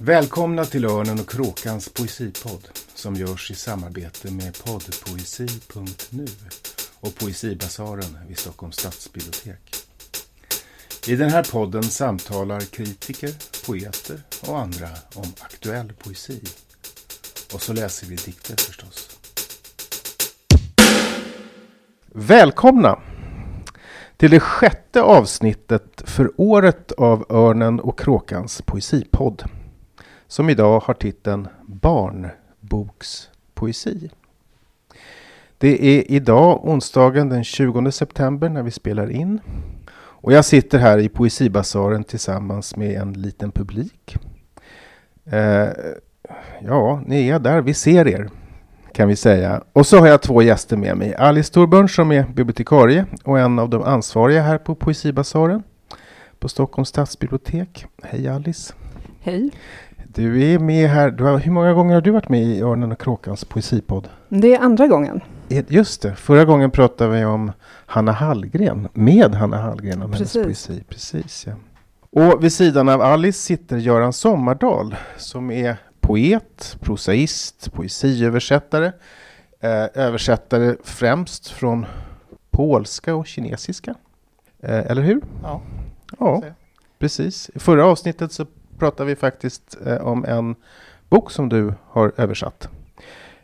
Välkomna till Örnen och Kråkans poesipodd som görs i samarbete med poddpoesi.nu och Poesibasaren vid Stockholms stadsbibliotek. I den här podden samtalar kritiker, poeter och andra om aktuell poesi. Och så läser vi dikter förstås. Välkomna till det sjätte avsnittet för året av Örnen och Kråkans poesipodd som idag har titeln Barnbokspoesi. Det är idag onsdagen den 20 september när vi spelar in. Och jag sitter här i Poesibasaren tillsammans med en liten publik. Eh, ja, ni är där, vi ser er kan vi säga. Och så har jag två gäster med mig. Alice Torbjörn som är bibliotekarie och en av de ansvariga här på Poesibasaren på Stockholms stadsbibliotek. Hej Alice! Hej! Du är med här. Du har, hur många gånger har du varit med i Örnen och Kråkans poesipodd? Det är andra gången. Just det. Förra gången pratade vi om Hanna Hallgren. Med Hanna Hallgren om Precis. hennes poesi. Precis, ja. Och vid sidan av Alice sitter Göran Sommardal som är poet, prosaist, poesiöversättare. Eh, översättare främst från polska och kinesiska. Eh, eller hur? Ja. Ja, precis. I förra avsnittet så pratade vi faktiskt eh, om en bok som du har översatt.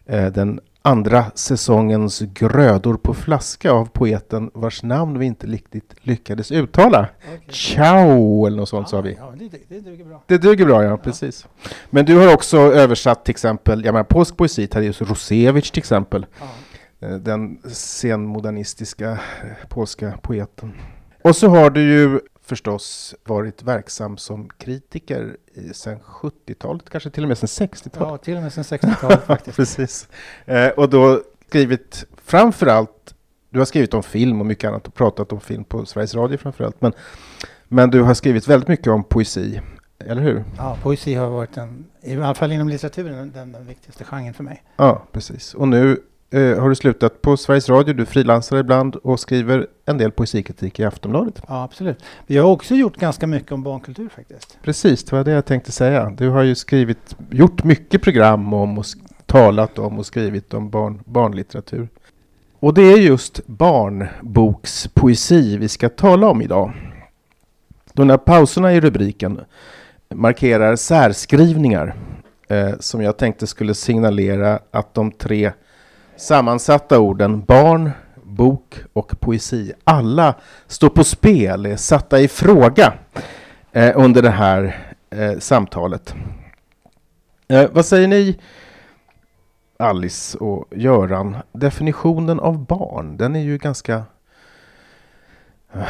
Eh, den andra säsongens Grödor på flaska av poeten vars namn vi inte riktigt lyckades uttala. Ciao eller något sånt sa vi. Ja, det, det duger bra. Det duger bra, ja, precis. Men du har också översatt till exempel, jag menar polsk poesi, Tadeusz Rosewicz till exempel. Ja. Eh, Den senmodernistiska eh, polska poeten. Och så har du ju förstås varit verksam som kritiker sen 70-talet, kanske till och med sen 60-talet. ja, till och med sedan 60-talet faktiskt. Precis. Eh, och då skrivit framför allt, du har skrivit om film och mycket annat och pratat om film på Sveriges Radio framför allt. Men, men du har skrivit väldigt mycket om poesi, eller hur? Ja, poesi har varit en, i alla fall inom litteraturen, den, den viktigaste genren för mig. Ja, precis. Och nu eh, har du slutat på Sveriges Radio, du frilansar ibland och skriver en del poesikritik i Aftonbladet. Ja, absolut. Vi har också gjort ganska mycket om barnkultur faktiskt. Precis, det var det jag tänkte säga. Du har ju skrivit, gjort mycket program om och talat om och skrivit om barn, barnlitteratur. Och det är just barnbokspoesi vi ska tala om idag. De här pauserna i rubriken markerar särskrivningar eh, som jag tänkte skulle signalera att de tre sammansatta orden barn, bok och poesi alla står på spel, är satta i fråga eh, under det här eh, samtalet. Eh, vad säger ni, Alice och Göran? Definitionen av barn, den är ju ganska eh,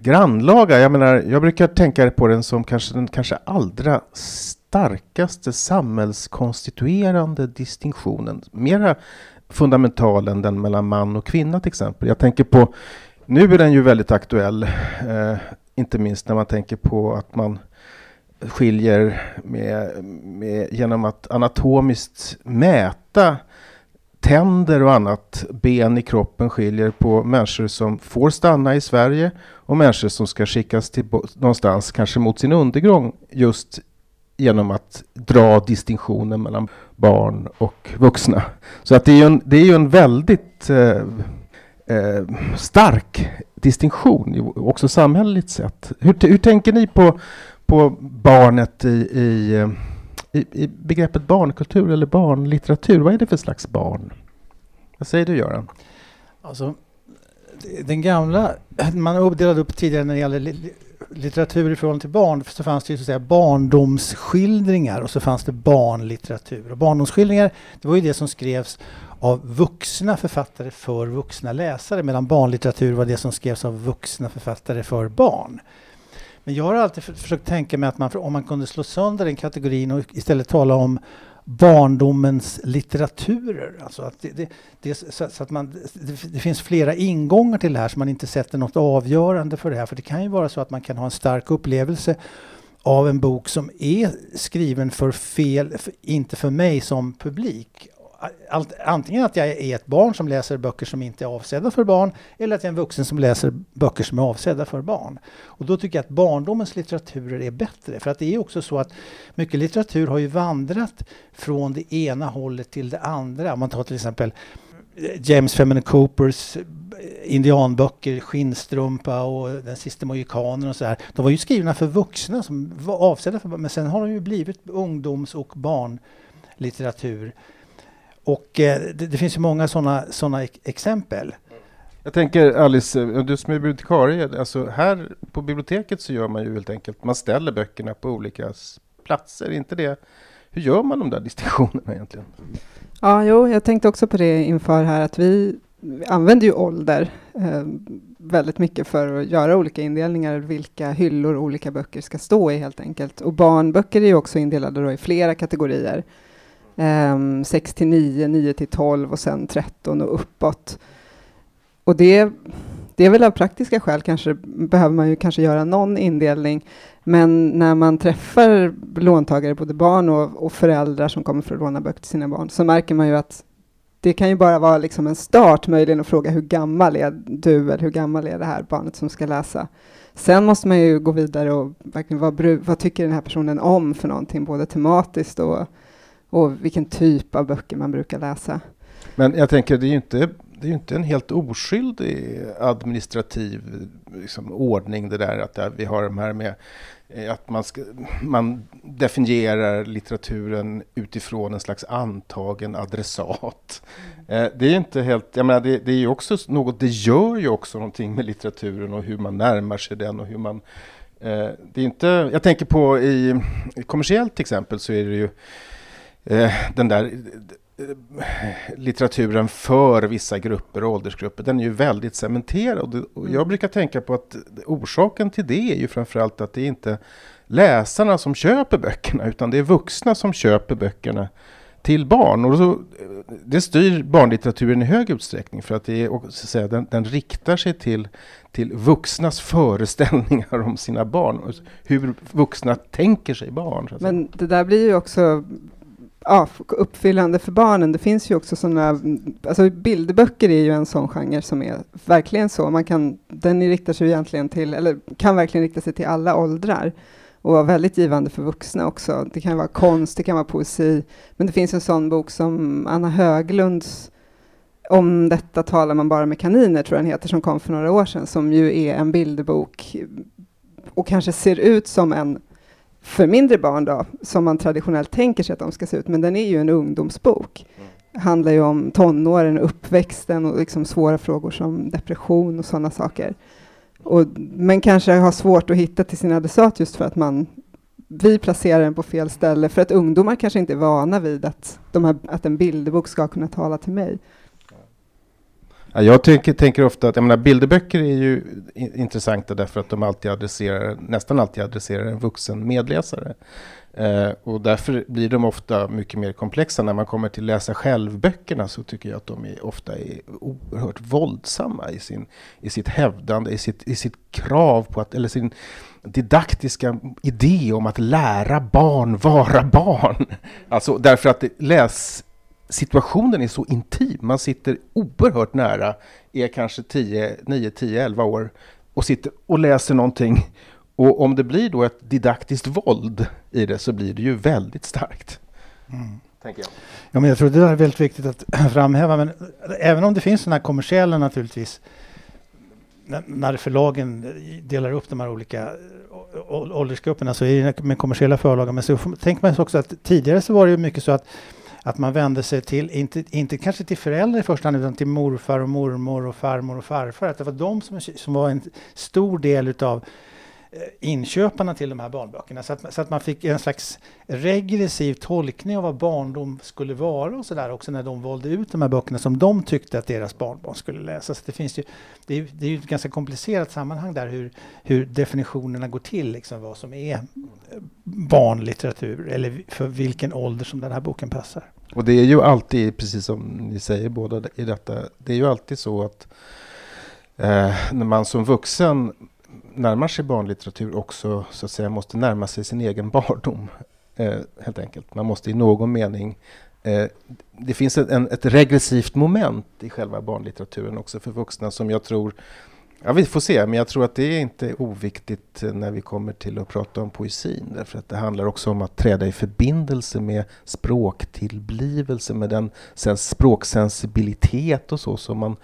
grannlaga. Jag menar, jag brukar tänka på den som kanske den kanske allra starkaste samhällskonstituerande distinktionen. Mera Fundamentalen den mellan man och kvinna till exempel. Jag tänker på, nu är den ju väldigt aktuell, eh, inte minst när man tänker på att man skiljer med, med, genom att anatomiskt mäta tänder och annat, ben i kroppen skiljer på människor som får stanna i Sverige och människor som ska skickas till någonstans, kanske mot sin undergång, just genom att dra distinktionen mellan barn och vuxna. Så att det är ju en, det är ju en väldigt eh, eh, stark distinktion, också samhälleligt sett. Hur, hur tänker ni på, på barnet i, i, eh, i, i begreppet barnkultur eller barnlitteratur? Vad är det för slags barn? Vad säger du Göran? Alltså, den gamla, man uppdelade upp tidigare när det gäller litteratur i förhållande till barn så fanns det ju så att säga barndomsskildringar och så fanns det barnlitteratur. Och barndomsskildringar det var ju det som skrevs av vuxna författare för vuxna läsare medan barnlitteratur var det som skrevs av vuxna författare för barn. Men jag har alltid försökt tänka mig att man, om man kunde slå sönder den kategorin och istället tala om barndomens litteraturer. Alltså att det, det, det, så, så att man, det, det finns flera ingångar till det här så man inte sätter något avgörande för det här. För det kan ju vara så att man kan ha en stark upplevelse av en bok som är skriven för fel, för, inte för mig som publik antingen att jag är ett barn som läser böcker som inte är avsedda för barn eller att jag är en vuxen som läser böcker som är avsedda för barn. Och då tycker jag att barndomens litteraturer är bättre. För att det är också så att mycket litteratur har ju vandrat från det ena hållet till det andra. Om man tar till exempel eh, James Femin Coopers eh, indianböcker, Skinnstrumpa och Den sista mohikanen och så här. De var ju skrivna för vuxna som var avsedda för men sen har de ju blivit ungdoms och barnlitteratur. Och eh, det, det, finns ju många sådana såna exempel. Jag tänker Alice, du som är bibliotekarie, alltså här på biblioteket så gör man ju helt enkelt, man ställer böckerna på olika platser, inte det? Hur gör man de där distinktionerna egentligen? Ja, jo, jag tänkte också på det inför här att vi använder ju ålder eh, väldigt mycket för att göra olika indelningar, vilka hyllor olika böcker ska stå i helt enkelt. Och barnböcker är ju också indelade då i flera kategorier. Ehm, 6 till 9, 9 till 12 och sen 13 och uppåt. Och det, det är väl av praktiska skäl kanske behöver man ju kanske göra någon indelning. Men när man träffar låntagare, både barn och, och föräldrar som kommer för att låna böcker till sina barn, så märker man ju att det kan ju bara vara liksom en start möjligen att fråga hur gammal är du eller hur gammal är det här barnet som ska läsa. Sen måste man ju gå vidare och verkligen vad, vad tycker den här personen om för någonting, både tematiskt och, och vilken typ av böcker man brukar läsa. Men jag tänker, det är ju inte, det är inte en helt oskyldig administrativ liksom, ordning det där att vi har de här med Eh, att man, ska, man definierar litteraturen utifrån en slags antagen adressat. Mm. Det är inte helt, jag menar, det, det är ju också något, det gör ju också någonting med litteraturen och hur man närmar sig den och hur man eh, det är inte, jag tänker på i, i kommersiellt exempel så är det ju den där litteraturen för vissa grupper och åldersgrupper, den är ju väldigt cementerad. Och jag mm. brukar tänka på att orsaken till det är ju framförallt att det är inte läsarna som köper böckerna, utan det är vuxna som köper böckerna till barn. Och så, det styr barnlitteraturen i hög utsträckning för att det är, så att säga, den, den riktar sig till, till vuxnas föreställningar om sina barn. Hur vuxna tänker sig barn. Men det där blir ju också ja, uppfyllande för barnen. Det finns ju också sådana, alltså bilderböcker är ju en sån genre som är verkligen så. Man kan, den riktar sig egentligen till, eller kan verkligen rikta sig till alla åldrar och vara väldigt givande för vuxna också. Det kan vara konst, det kan vara poesi, men det finns en sån bok som Anna Höglunds om detta talar man bara med kaniner, tror jag den heter, som kom för några år sedan, som ju är en bilderbok och kanske ser ut som en för mindre barn då, som man traditionellt tänker sig att de ska se ut, men den är ju en ungdomsbok. Det handlar ju om tonåren, uppväxten och liksom svåra frågor som depression och sådana saker. Och, men kanske har svårt att hitta till sin adressat just för att man vi placerar den på fel ställe, för att ungdomar kanske inte är vana vid att, de här, att en bilderbok ska kunna tala till mig. Ja, jag tänker, tänker, ofta att jag menar, bilderböcker är ju intressanta därför att de alltid adresserar, nästan alltid adresserar en vuxen medläsare. Eh, och därför blir de ofta mycket mer komplexa. När man kommer till läsa själv-böckerna så tycker jag att de är ofta är oerhört våldsamma i, sin, i sitt hävdande, i sitt, i sitt krav på att, eller sin didaktiska idé om att lära barn vara barn. Alltså därför att läs situationen är så intim. Man sitter oerhört nära, är kanske 10, 9, 10, 11 år och sitter och läser någonting. Och om det blir då ett didaktiskt våld i det så blir det ju väldigt starkt. Mm. Tänker jag. Ja, men jag tror det är väldigt viktigt att framhäva. Men även om det finns sådana här kommersiella naturligtvis när förlagen delar upp de här olika åldersgrupperna så är det med kommersiella förlagen. Men så tänker man också att tidigare så var det mycket så att att man vände sig till, inte, inte kanske till föräldrar i första hand, utan till morfar och mormor och farmor och farfar. Att det var de som, som var en stor del utav eh, inköparna till de här barnböckerna. Så att, så att man fick en slags regressiv tolkning av vad barndom skulle vara och sådär också när de valde ut de här böckerna som de tyckte att deras barnbarn skulle läsa. Så det, finns ju, det, är, det är ju ett ganska komplicerat sammanhang där hur, hur definitionerna går till, liksom vad som är eh, barnlitteratur eller för vilken ålder som den här boken passar. Och det är ju alltid, precis som ni säger båda i detta, det är ju alltid så att eh, när man som vuxen närmar sig barnlitteratur också så att säga måste närma sig sin egen barndom. Eh, helt enkelt. Man måste i någon mening eh, det finns ett, en, ett regressivt moment i själva barnlitteraturen också för vuxna som jag tror Ja, vi får se, men jag tror att det är inte oviktigt eh, när vi kommer till att prata om poesin. Därför att det handlar också om att träda i förbindelse med språktillblivelse, med den språksensibilitet och så som man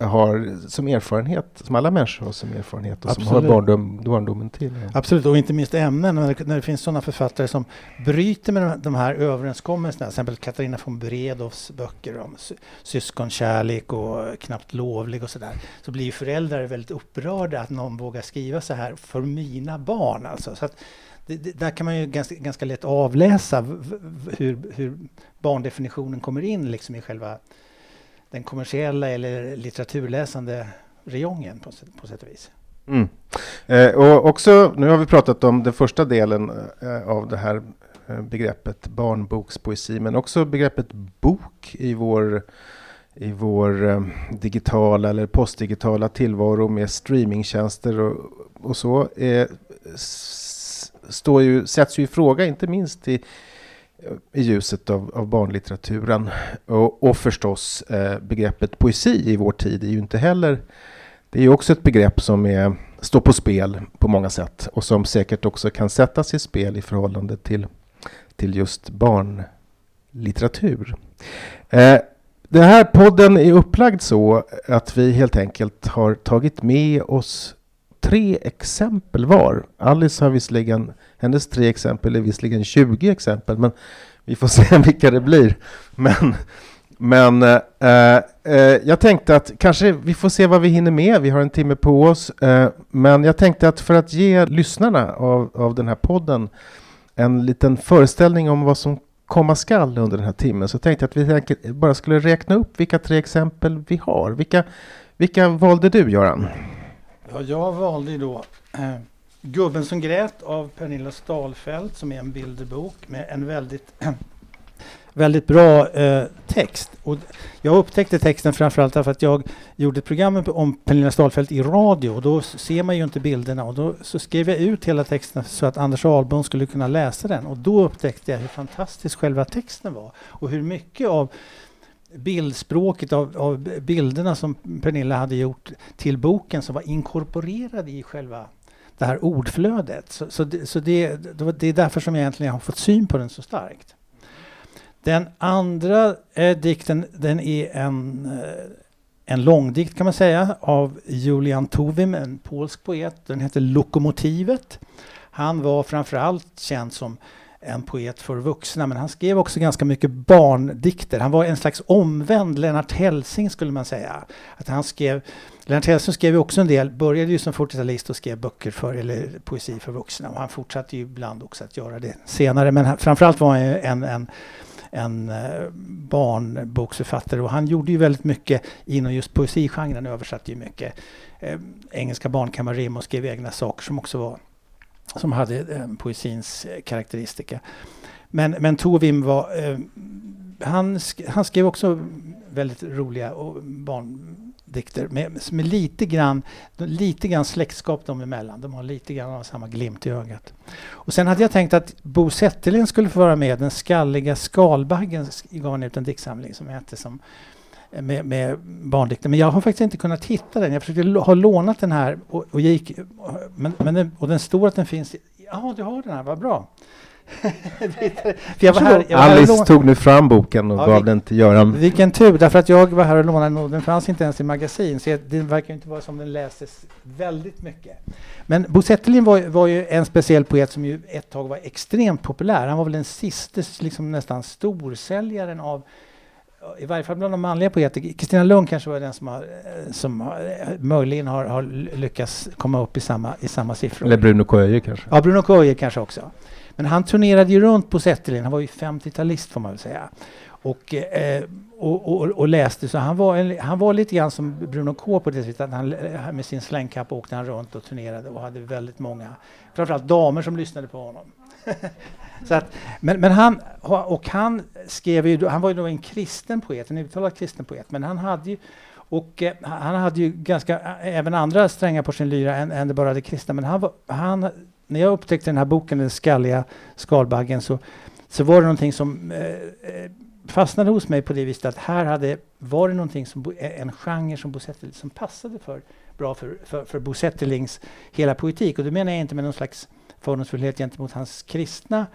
har som erfarenhet, som alla människor har som erfarenhet och Absolut. som har barndom, barndomen till. Absolut, och inte minst ämnen. När det, när det finns sådana författare som bryter med de här överenskommelserna, till exempel Katarina von Bredows böcker om syskonkärlek och knappt lovlig och sådär, så blir föräldrar väldigt upprörda att någon vågar skriva så här för mina barn. Alltså. Så att det, det, där kan man ju ganska, ganska lätt avläsa hur, hur barndefinitionen kommer in liksom i själva den kommersiella eller litteraturläsande räjongen på, på sätt och vis. Mm. Eh, och också, nu har vi pratat om den första delen eh, av det här eh, begreppet barnbokspoesi, men också begreppet bok i vår, i vår eh, digitala eller postdigitala tillvaro med streamingtjänster och, och så, eh, står ju, sätts ju i fråga, inte minst i i ljuset av, av barnlitteraturen. Och, och förstås eh, begreppet poesi i vår tid är ju inte heller... Det är ju också ett begrepp som är, står på spel på många sätt och som säkert också kan sättas i spel i förhållande till, till just barnlitteratur. Eh, den här podden är upplagd så att vi helt enkelt har tagit med oss tre exempel var. Alice har visserligen, hennes tre exempel är visserligen 20 exempel, men vi får se vilka det blir. Men, men eh, eh, jag tänkte att kanske vi får se vad vi hinner med. Vi har en timme på oss. Eh, men jag tänkte att för att ge lyssnarna av, av den här podden en liten föreställning om vad som komma skall under den här timmen så tänkte jag att vi bara skulle räkna upp vilka tre exempel vi har. Vilka, vilka valde du, Göran? Ja, jag valde då eh, Gubben som grät av Pernilla Stalfelt som är en bilderbok med en väldigt väldigt bra eh, text. Och jag upptäckte texten framförallt därför att jag gjorde ett program om Pernilla Stalfelt i radio. Och då ser man ju inte bilderna. Och då så skrev jag ut hela texten så att Anders Ahlbom skulle kunna läsa den. Och då upptäckte jag hur fantastisk själva texten var. Och hur mycket av bildspråket av, av, bilderna som Pernilla hade gjort till boken som var inkorporerade i själva det här ordflödet. Så, så, det, så det, det är därför som jag egentligen har fått syn på den så starkt. Den andra eh, dikten den är en, eh, en långdikt kan man säga av Julian Tovim, en polsk poet. Den heter Lokomotivet. Han var framförallt känd som en poet för vuxna, men han skrev också ganska mycket barndikter. Han var en slags omvänd Lennart Hellsing skulle man säga. Att han skrev, Lennart Hellsing skrev ju också en del, började ju som 40-talist och skrev böcker för, eller poesi för vuxna. Och han fortsatte ju ibland också att göra det senare, men han, framförallt var han ju en, en en eh, barnboksförfattare och han gjorde ju väldigt mycket inom just poesigenren, översatte ju mycket eh, engelska barnkammarrim och skrev egna saker som också var som hade eh, poesins karaktäristika. Men, men Tovim var, eh, han, sk han skrev också väldigt roliga barndikter med, med lite, grann, lite grann släktskap dem emellan. De har lite grann av samma glimt i ögat. Och sen hade jag tänkt att Bo Zetterlund skulle få vara med. Den skalliga skalbaggen gav han ut en diktsamling som hette som med, med barndikter. Men jag har faktiskt inte kunnat hitta den. Jag försökte ha lånat den här och, och gick, men, men den, och den står att den finns. Ja, du har den här, vad bra. här, Alice tog nu fram boken och ja, gav vi, den till Göran. Vilken tur, därför att jag var här och lånade den och den fanns inte ens i magasin. Så det verkar inte vara som den läses väldigt mycket. Men Bo Zetterlin var, var ju en speciell poet som ju ett tag var extremt populär. Han var väl den sista liksom nästan storsäljaren av i varje fall bland de manliga poeter. Kristina Lund kanske var den som, har, som har, möjligen har, har lyckats komma upp i samma, i samma siffror. Eller Bruno K. kanske? Ja, Bruno K. kanske också. Men han turnerade ju runt på Zetterlin. Han var ju 50-talist får man väl säga. Och, eh, och, och, och, läste, så han var, en, han var lite grann som Bruno K på det sättet att han med sin slängkappa åkte han runt och turnerade och hade väldigt många, framförallt damer som lyssnade på honom. Så att, men, men han, och han skrev ju, han var ju då en kristen poet, en uttalad kristen poet, men han hade ju och eh, han hade ju ganska, även andra strängar på sin lyra än, än bara det kristna, men han, var, han när jag upptäckte den här boken, Den skalliga skalbaggen, så, så var det någonting som eh, eh fastnade hos mig på det viset att här hade, var det någonting som, en genre som Bo som passade för, bra för, för, för Bo hela poetik. Och det menar jag inte med någon slags fördomsfullhet gentemot hans kristna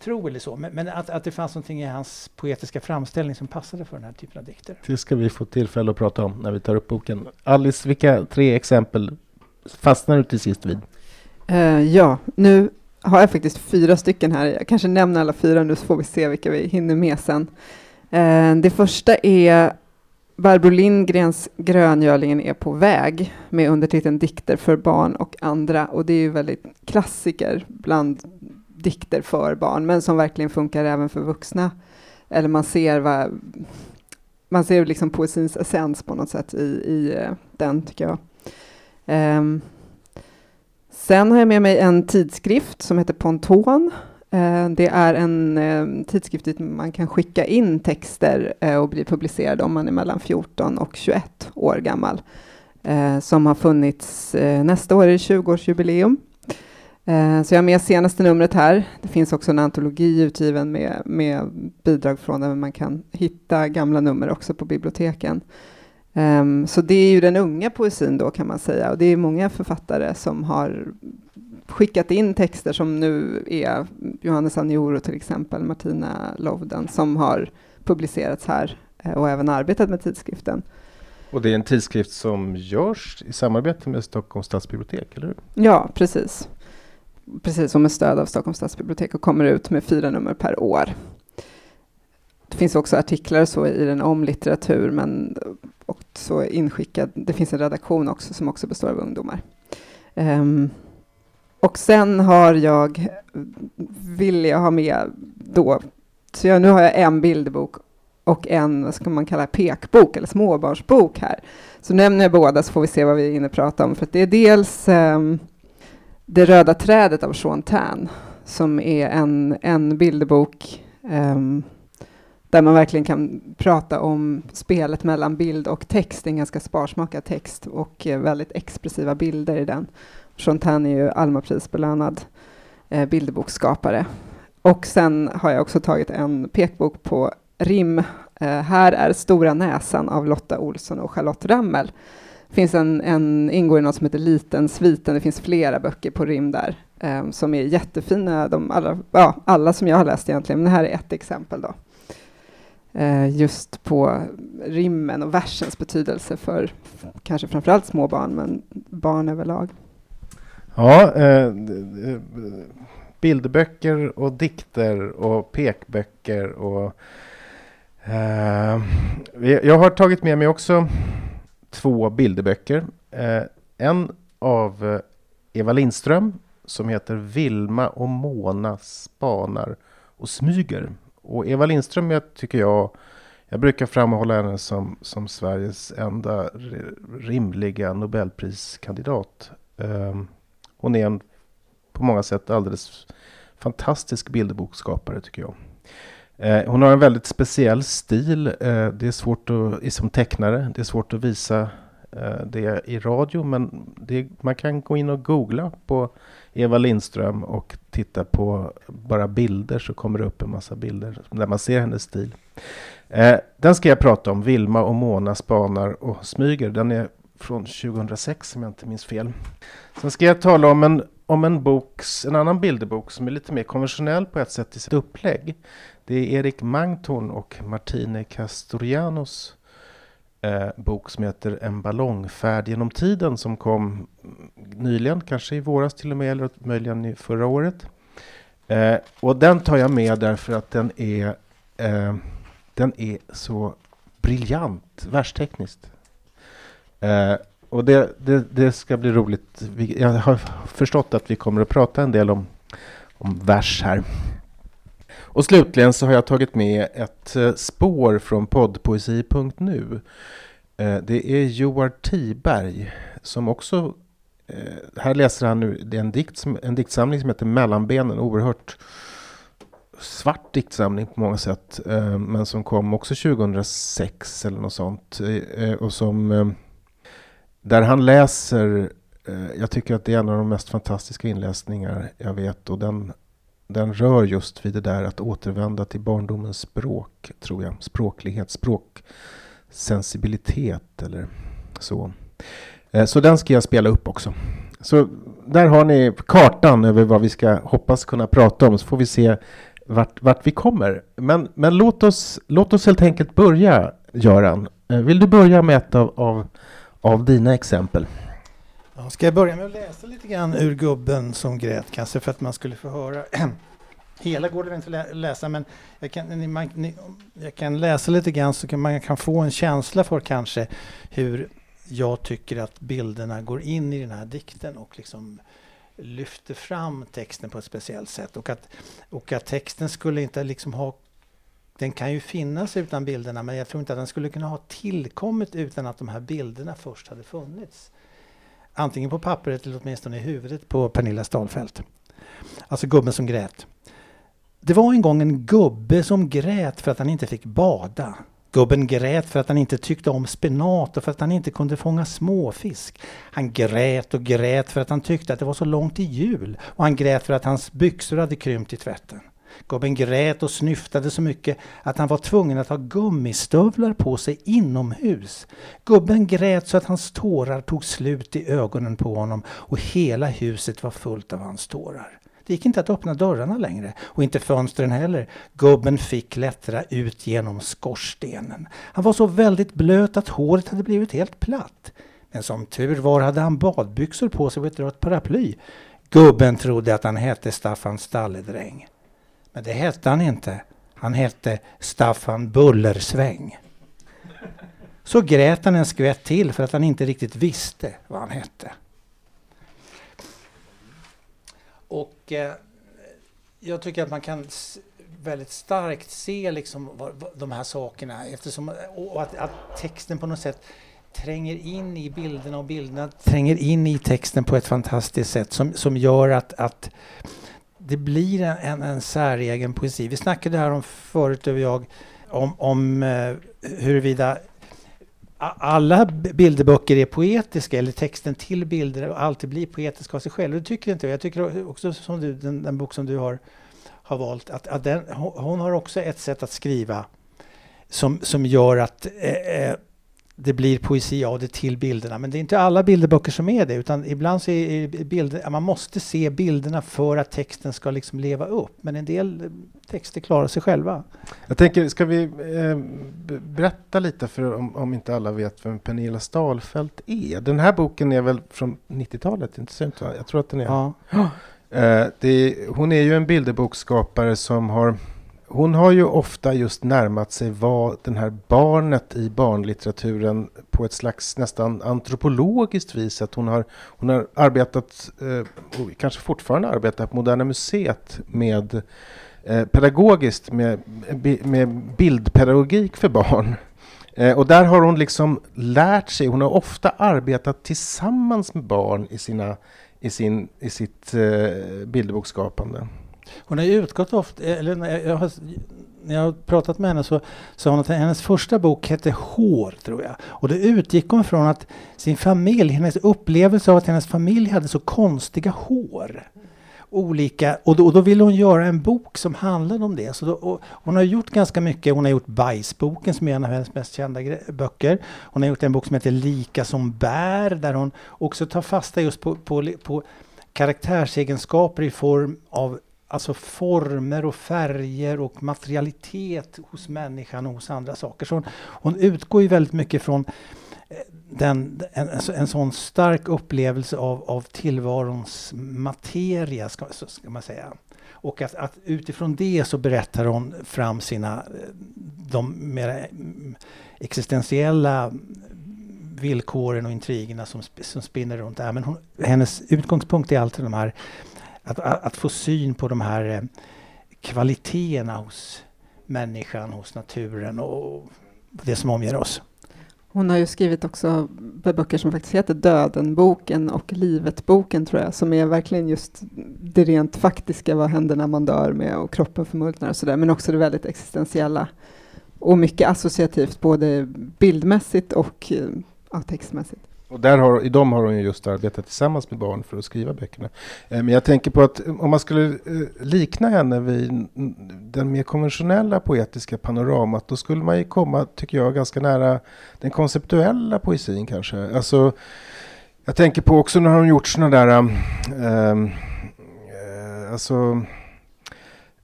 tro eller så, men, men, att, att det fanns någonting i hans poetiska framställning som passade för den här typen av dikter. Det ska vi få tillfälle att prata om när vi tar upp boken. Alice, vilka tre exempel fastnar du till sist vid? Uh, ja, nu har jag faktiskt fyra stycken här. Jag kanske nämner alla fyra nu så får vi se vilka vi hinner med sen. Uh, det första är Barbro Lindgrens Gröngölingen är på väg med undertiteln Dikter för barn och andra och det är ju väldigt klassiker bland dikter för barn men som verkligen funkar även för vuxna. Eller man ser vad man ser liksom poesins essens på något sätt i, i eh, den tycker jag. Um, Sen har jag med mig en tidskrift som heter Ponton. Eh, det är en eh, tidskrift dit man kan skicka in texter eh, och bli publicerad om man är mellan 14 och 21 år gammal. Som har funnits, nästa år är det 20-årsjubileum. Så jag har med senaste numret här. Det finns också en antologi utgiven med, med bidrag från där man kan hitta gamla nummer också på biblioteken. Um, så det är ju den unga poesin då kan man säga och det är många författare som har skickat in texter som nu är Johannes Anioro till exempel, Martina Lovden som har publicerats här eh, och även arbetat med tidskriften. Och det är en tidskrift som görs i samarbete med Stockholms stadsbibliotek, eller hur? Ja, precis. Precis, som med stöd av Stockholms stadsbibliotek och kommer ut med fyra nummer per år. Det finns också artiklar så i den om litteratur, men också inskickad. Det finns en redaktion också som också består av ungdomar. Um, och sen har jag, vill jag ha med då, så jag, nu har jag en bilderbok och en, vad ska man kalla pekbok eller småbarnsbok här. Så nämner jag båda så får vi se vad vi är inne och prata om. För det är dels um, Det röda trädet av Sean Tan som är en, en bilderbok um, ehm, där man verkligen kan prata om spelet mellan bild och text. Det är en ganska sparsmakad text och eh, väldigt expressiva bilder i den. Chantin är ju Almaprisbelönad eh, bilderboksskapare. Och sen har jag också tagit en pekbok på rim. Eh, här är Stora näsan av Lotta Olsson och Charlotte Rammel. Det finns en, en, ingår i något som heter Liten sviten. Det finns flera böcker på rim där eh, som är jättefina. De alla, ja, alla som jag har läst egentligen, men det här är ett exempel. då eh, just på rimmen och versens betydelse för kanske framförallt små barn, men barn överlag. Ja, eh, bilderböcker och dikter och pekböcker och eh, jag har tagit med mig också två bilderböcker. Eh, en av eh, Eva Lindström som heter Vilma och Mona spanar och smyger. Och Eva Lindström jag tycker jag, jag brukar framhålla henne som, som Sveriges enda rimliga Nobelpriskandidat. Um, hon är en på många sätt alldeles fantastisk bilderboksskapare tycker jag. Eh, hon har en väldigt speciell stil. Eh, det är svårt att, som tecknare, det är svårt att visa eh, det i radio men det, man kan gå in och googla på Eva Lindström och titta på bara bilder så kommer det upp en massa bilder där man ser hennes stil. Eh, den ska jag prata om, Vilma och Mona spanar och smyger. Den är från 2006 om jag inte minns fel. Sen ska jag tala om en, om en, boks, en annan bilderbok som är lite mer konventionell på ett sätt i sitt upplägg. Det är Erik Mangton och Martine Castorianos eh, bok som heter En ballongfärd genom tiden som kom nyligen, kanske i våras till och med, eller möjligen i förra året. Eh, och den tar jag med därför att den är, eh, den är så briljant världstekniskt. Eh, och det, det, det, ska bli roligt. Vi, jag har förstått att vi kommer att prata en del om, om vers här. Och slutligen så har jag tagit med ett eh, spår från poddpoesi.nu. Eh, det är Joar Tiberg som också, eh, här läser han nu, det är en, dikt som, en diktsamling som heter Mellanbenen, oerhört svart diktsamling på många sätt, eh, men som kom också 2006 eller något sånt. Eh, och som, där han läser, eh, jag tycker att det är en av de mest fantastiska inläsningar jag vet och den den rör just vid det där att återvända till barndomens språk, tror jag. Språklighet, språksensibilitet eller så. Eh, så den ska jag spela upp också. Så där har ni kartan över vad vi ska hoppas kunna prata om, så får vi se vart, vart vi kommer. Men, men låt, oss, låt oss helt enkelt börja, Göran. Eh, vill du börja med ett av, av, av dina exempel? Ja, ska jag börja med att läsa lite grann ur Gubben som grät, kanske för att man skulle få höra Hela går det inte att läsa, men jag kan, man, jag kan läsa lite grann så kan man kan få en känsla för kanske hur jag tycker att bilderna går in i den här dikten och liksom lyfter fram texten på ett speciellt sätt. Och att, och att texten skulle inte liksom ha den kan ju finnas utan bilderna men jag tror inte att den skulle kunna ha tillkommit utan att de här bilderna först hade funnits. Antingen på pappret eller åtminstone i huvudet på Pernilla Stalfelt. Alltså gubben som grät. Det var en gång en gubbe som grät för att han inte fick bada. Gubben grät för att han inte tyckte om spenat och för att han inte kunde fånga småfisk. Han grät och grät för att han tyckte att det var så långt till jul och han grät för att hans byxor hade krympt i tvätten. Gubben grät och snyftade så mycket att han var tvungen att ha gummistövlar på sig inomhus. Gubben grät så att hans tårar tog slut i ögonen på honom och hela huset var fullt av hans tårar. Det gick inte att öppna dörrarna längre och inte fönstren heller. Gubben fick klättra ut genom skorstenen. Han var så väldigt blöt att håret hade blivit helt platt. Men som tur var hade han badbyxor på sig och ett rött paraply. Gubben trodde att han hette Staffan Stalledräng. Men det hette han inte. Han hette Staffan Bullersväng. Så grät han en skvätt till för att han inte riktigt visste vad han hette. Och eh, jag tycker att man kan väldigt starkt se liksom vad, vad, de här sakerna eftersom, och att, att, texten på något sätt tränger in i bilderna och bilderna tränger in i texten på ett fantastiskt sätt som, som gör att, att det blir en, en, en säregen poesi. Vi snackade här om förut, och jag, om, om eh, huruvida alla bilderböcker är poetiska eller texten till bilder alltid blir poetisk av sig själv. Det tycker inte jag. Jag tycker också som du, den, den bok som du har, har valt, att, att den, hon har också ett sätt att skriva som, som gör att eh, eh det blir poesi av det till bilderna. Men det är inte alla bilderböcker som är det, utan ibland så är bilder, man måste se bilderna för att texten ska liksom leva upp. Men en del texter klarar sig själva. Jag tänker, ska vi eh, berätta lite för om, om, inte alla vet vem Pernilla Stalfelt är? Den här boken är väl från 90-talet, inte sant? Jag tror att den är. Ja. Eh, det, hon är ju en bilderboksskapare som har hon har ju ofta just närmat sig vad den här barnet i barnlitteraturen på ett slags nästan antropologiskt vis. Att hon har, hon har arbetat, eh, och kanske fortfarande arbetar på Moderna Museet med eh, pedagogiskt med, med bildpedagogik för barn. Eh, och där har hon liksom lärt sig, hon har ofta arbetat tillsammans med barn i, sina, i, sin, i sitt eh, bilderboksskapande. Hon har utgått ofta, eller när jag har, när jag har pratat med henne så sa hon att hennes första bok hette Hår, tror jag. Och då utgick hon från att sin familj, hennes upplevelse av att hennes familj hade så konstiga hår. Olika, och då, och då ville hon göra en bok som handlade om det. Så då, hon har gjort ganska mycket. Hon har gjort Bajsboken som är en av hennes mest kända böcker. Hon har gjort en bok som heter Lika som bär där hon också tar fasta just på, på, på karaktärsegenskaper i form av alltså former och färger och materialitet hos människan och hos andra saker. Så hon, hon utgår ju väldigt mycket från eh, den, en, en sån stark upplevelse av, av tillvarons materia, ska, ska man säga. Och att, att, utifrån det så berättar hon fram sina, eh, de mer mm, existentiella villkoren och intrigerna som, som spinner runt där. Men hon, hennes utgångspunkt är alltid de här att, att, få syn på de här eh, kvaliteterna hos människan, hos naturen och det som omger oss. Hon har ju skrivit också böcker som faktiskt heter Döden-boken och Livet-boken tror jag, som är verkligen just det rent faktiska, vad händer när man dör med och kroppen förmultnar och sådär, men också det väldigt existentiella och mycket associativt, både bildmässigt och eh, ja, textmässigt. Och där har, i dem har hon just arbetat tillsammans med barn för att skriva böckerna. Eh, men jag tänker på att eh, om man skulle eh, likna henne vid den mer konventionella poetiska panoramat, då skulle man ju komma, tycker jag, ganska nära den konceptuella poesin kanske. Alltså, jag tänker på också när hon gjort sådana där, um, ehm, alltså,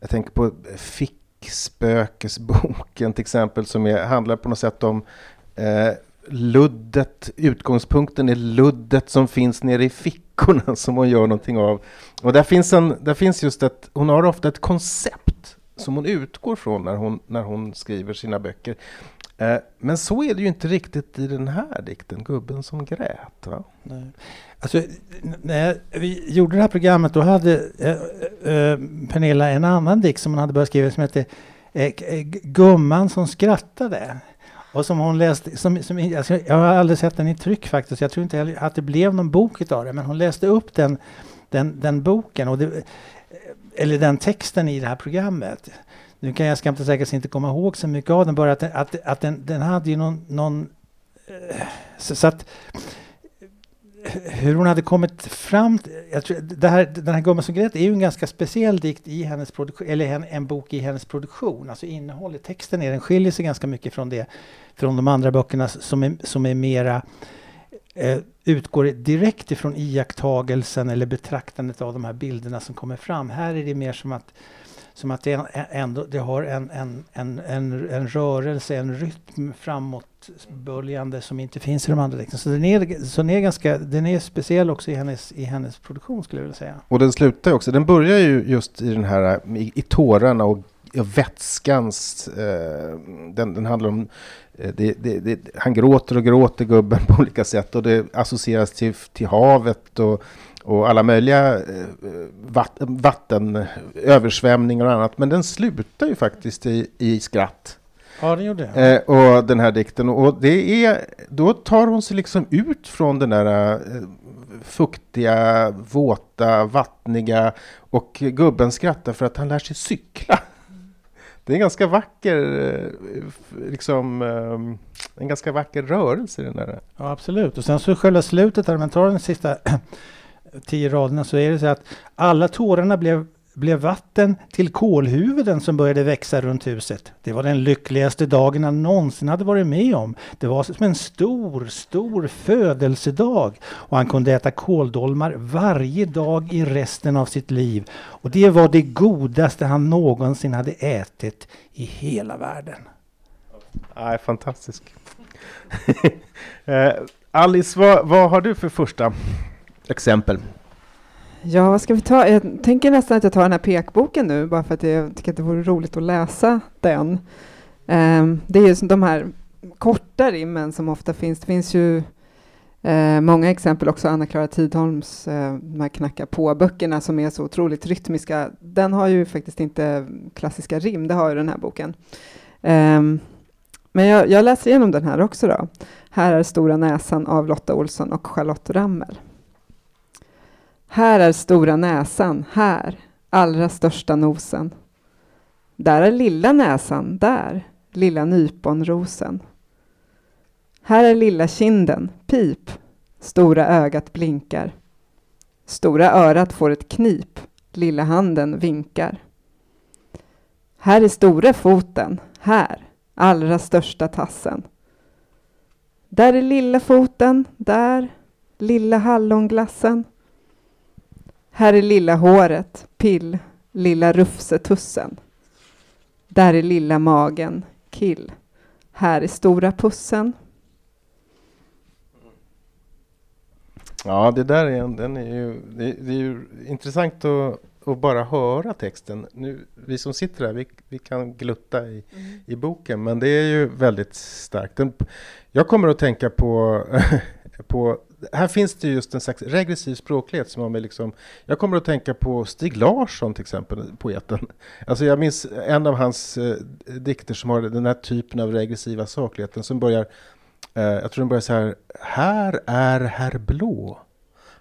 jag tänker på Fickspökesboken till exempel, som är, handlar på något sätt om uh, luddet, utgångspunkten är luddet som finns nere i fickorna som hon gör någonting av. Och där finns, en, där finns just ett, hon har ofta ett koncept som hon utgår från när hon, när hon skriver sina böcker. Eh, men så är det ju inte riktigt i den här dikten, Gubben som grät. Va? Nej. Alltså, när vi gjorde det här programmet då hade äh, äh, Pernilla en annan dikt som hon hade börjat skriva som hette äh, Gumman som skrattade. Och som hon läste, som, som, alltså jag har aldrig sett den i tryck faktiskt, jag tror inte heller att det blev någon bok av det, men hon läste upp den, den, den boken, och det, eller den texten i det här programmet. Nu kan jag skämt säkert inte komma ihåg så mycket av den, bara att, att, att den, den hade ju någon... någon eh, så, så att hur hon hade kommit fram jag tror, det här, Den här Gumman som grät är ju en ganska speciell dikt i hennes produktion, eller en, en bok i hennes produktion. Alltså innehållet, texten är, den skiljer sig ganska mycket från det, från de andra böckerna som är, som är mera eh, utgår direkt ifrån iakttagelsen eller betraktandet av de här bilderna som kommer fram. Här är det mer som att som att det, ändå, det har en, en, en, en, en rörelse, en rytm framåtböljande som inte finns i de andra dikterna. Så den är, så den är, ganska, den är speciell också i hennes, i hennes produktion skulle jag vilja säga. Och den slutar också, den börjar ju just i den här, i, i tårarna och vätskans, eh, den, den handlar om eh, det, det, det, han gråter och gråter gubben på olika sätt och det associeras till, till havet och och alla möjliga eh, vatten, vatten, översvämningar och annat. Men den slutar ju faktiskt i, i skratt. Ja, det gjorde det. Eh, och den här dikten. Och det är, då tar hon sig liksom ut från den där eh, fuktiga, våta, vattniga och gubben skrattar för att han lär sig cykla. Det är en ganska vacker, eh, liksom, eh, en ganska vacker rörelse den där. Ja, absolut. Och sen så själva slutet där, man tar den sista tio raderna så är det så att alla tårarna blev, blev vatten till kolhuvuden som började växa runt huset. Det var den lyckligaste dagen han någonsin hade varit med om. Det var som en stor, stor födelsedag och han kunde äta kåldolmar varje dag i resten av sitt liv. Och det var det godaste han någonsin hade ätit i hela världen. Nej, fantastisk. eh, Alice, vad, vad har du för första exempel? Ja, ska vi ta, jag tänker nästan att jag tar den här pekboken nu, bara för att jag tycker att det vore roligt att läsa den. Um, det är ju de här korta rimmen som ofta finns. Det finns ju Eh, många exempel också, Anna-Klara Tidholms eh, de här knacka på-böckerna som är så otroligt rytmiska. Den har ju faktiskt inte klassiska rim, det har ju den här boken. Eh, men jag, jag läser igenom den här också då. Här är Stora näsan av Lotta Olsson och Charlotte Rammel. Här är stora näsan, här, allra största nosen. Där är lilla näsan, där, lilla nyponrosen. Här är lilla kinden, pip, stora ögat blinkar. Stora örat får ett knip, lilla handen vinkar. Här är stora foten, här, allra största tassen. Där är lilla foten, där, lilla hallonglassen. Här är lilla håret, pill, lilla rufsetussen. Där är lilla magen, kill. Här är stora pussen. Ja, det där är, den är ju, det, det är ju intressant att, att, bara höra texten. Nu, vi som sitter här, vi, vi kan glutta i, mm. i boken, men det är ju väldigt starkt. Den, jag kommer att tänka på, på här finns det just en slags regressiv språklighet som har med liksom, jag kommer att tänka på Stig Larsson till exempel, poeten. Alltså jag minns en av hans eh, dikter som har den här typen av regressiva sakligheten som börjar, eh, jag tror den börjar så här, här är herr Blå.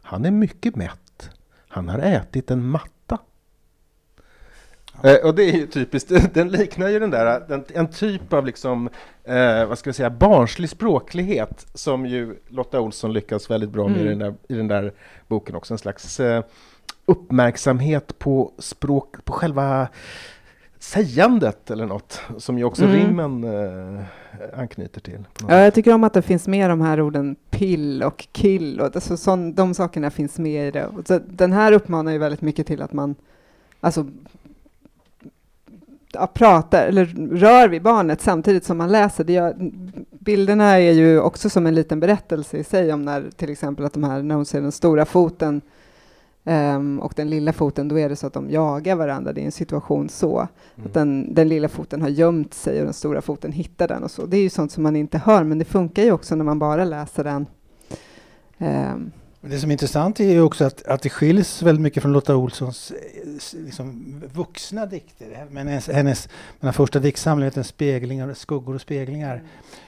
Han är mycket mätt. Han har ätit en matta. Eh, och det är ju typiskt, den liknar ju den där, den, en typ av liksom, eh, vad ska vi säga, barnslig språklighet som ju Lotta Olsson lyckas väldigt bra med mm. i, den där, i den där boken också, en slags eh, uppmärksamhet på språk, på själva sägandet eller något, som ju också mm. rimmen eh, anknyter till. Ja, jag tycker om att det finns med de här orden pill och kill, och alltså, sån, de sakerna finns med i det. Så den här uppmanar ju väldigt mycket till att man alltså, ja, pratar eller rör vid barnet samtidigt som man läser. Det gör, bilderna är ju också som en liten berättelse i sig om när till exempel att de här, när hon ser den stora foten um, och den lilla foten, då är det så att de jagar varandra. Det är en situation så. Mm. Att den, den lilla foten har gömt sig och den stora foten hittar den och så. Det är ju sånt som man inte hör, men det funkar ju också när man bara läser den. Um, det som är intressant är ju också att, att det skiljs väldigt mycket från Lotta Olssons eh, liksom, vuxna dikter. Men hennes, hennes den första diktsamlingen heter Speglingar, Skuggor och speglingar. Mm.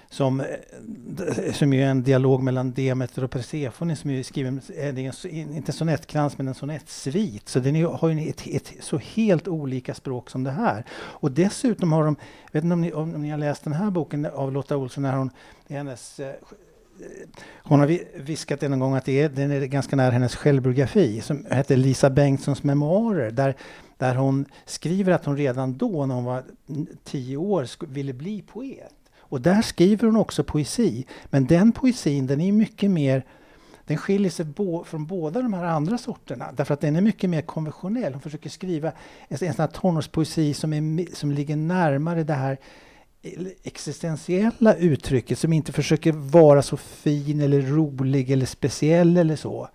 Som, eh, som är en dialog mellan Demeter och Persefone som är skriven, eh, är en, inte en sonettkrans men en sonettsvit. Så den är, har ju ett, ett, så helt olika språk som det här. Och dessutom har de, jag vet inte om ni, om, ni har läst den här boken av Lotta Olsson när hon, hennes hon har viskat en gång att det är, den är ganska nära hennes självbiografi som heter Lisa Bengtssons memoarer där, där hon skriver att hon redan då när hon var tio år ville bli poet. Och där skriver hon också poesi. Men den poesin den är mycket mer den skiljer sig bo, från båda de här andra sorterna därför att den är mycket mer konventionell. Hon försöker skriva en, en sån här tonårspoesi som, är, som ligger närmare det här existentiella uttrycket som inte försöker vara så fin eller rolig eller speciell eller så.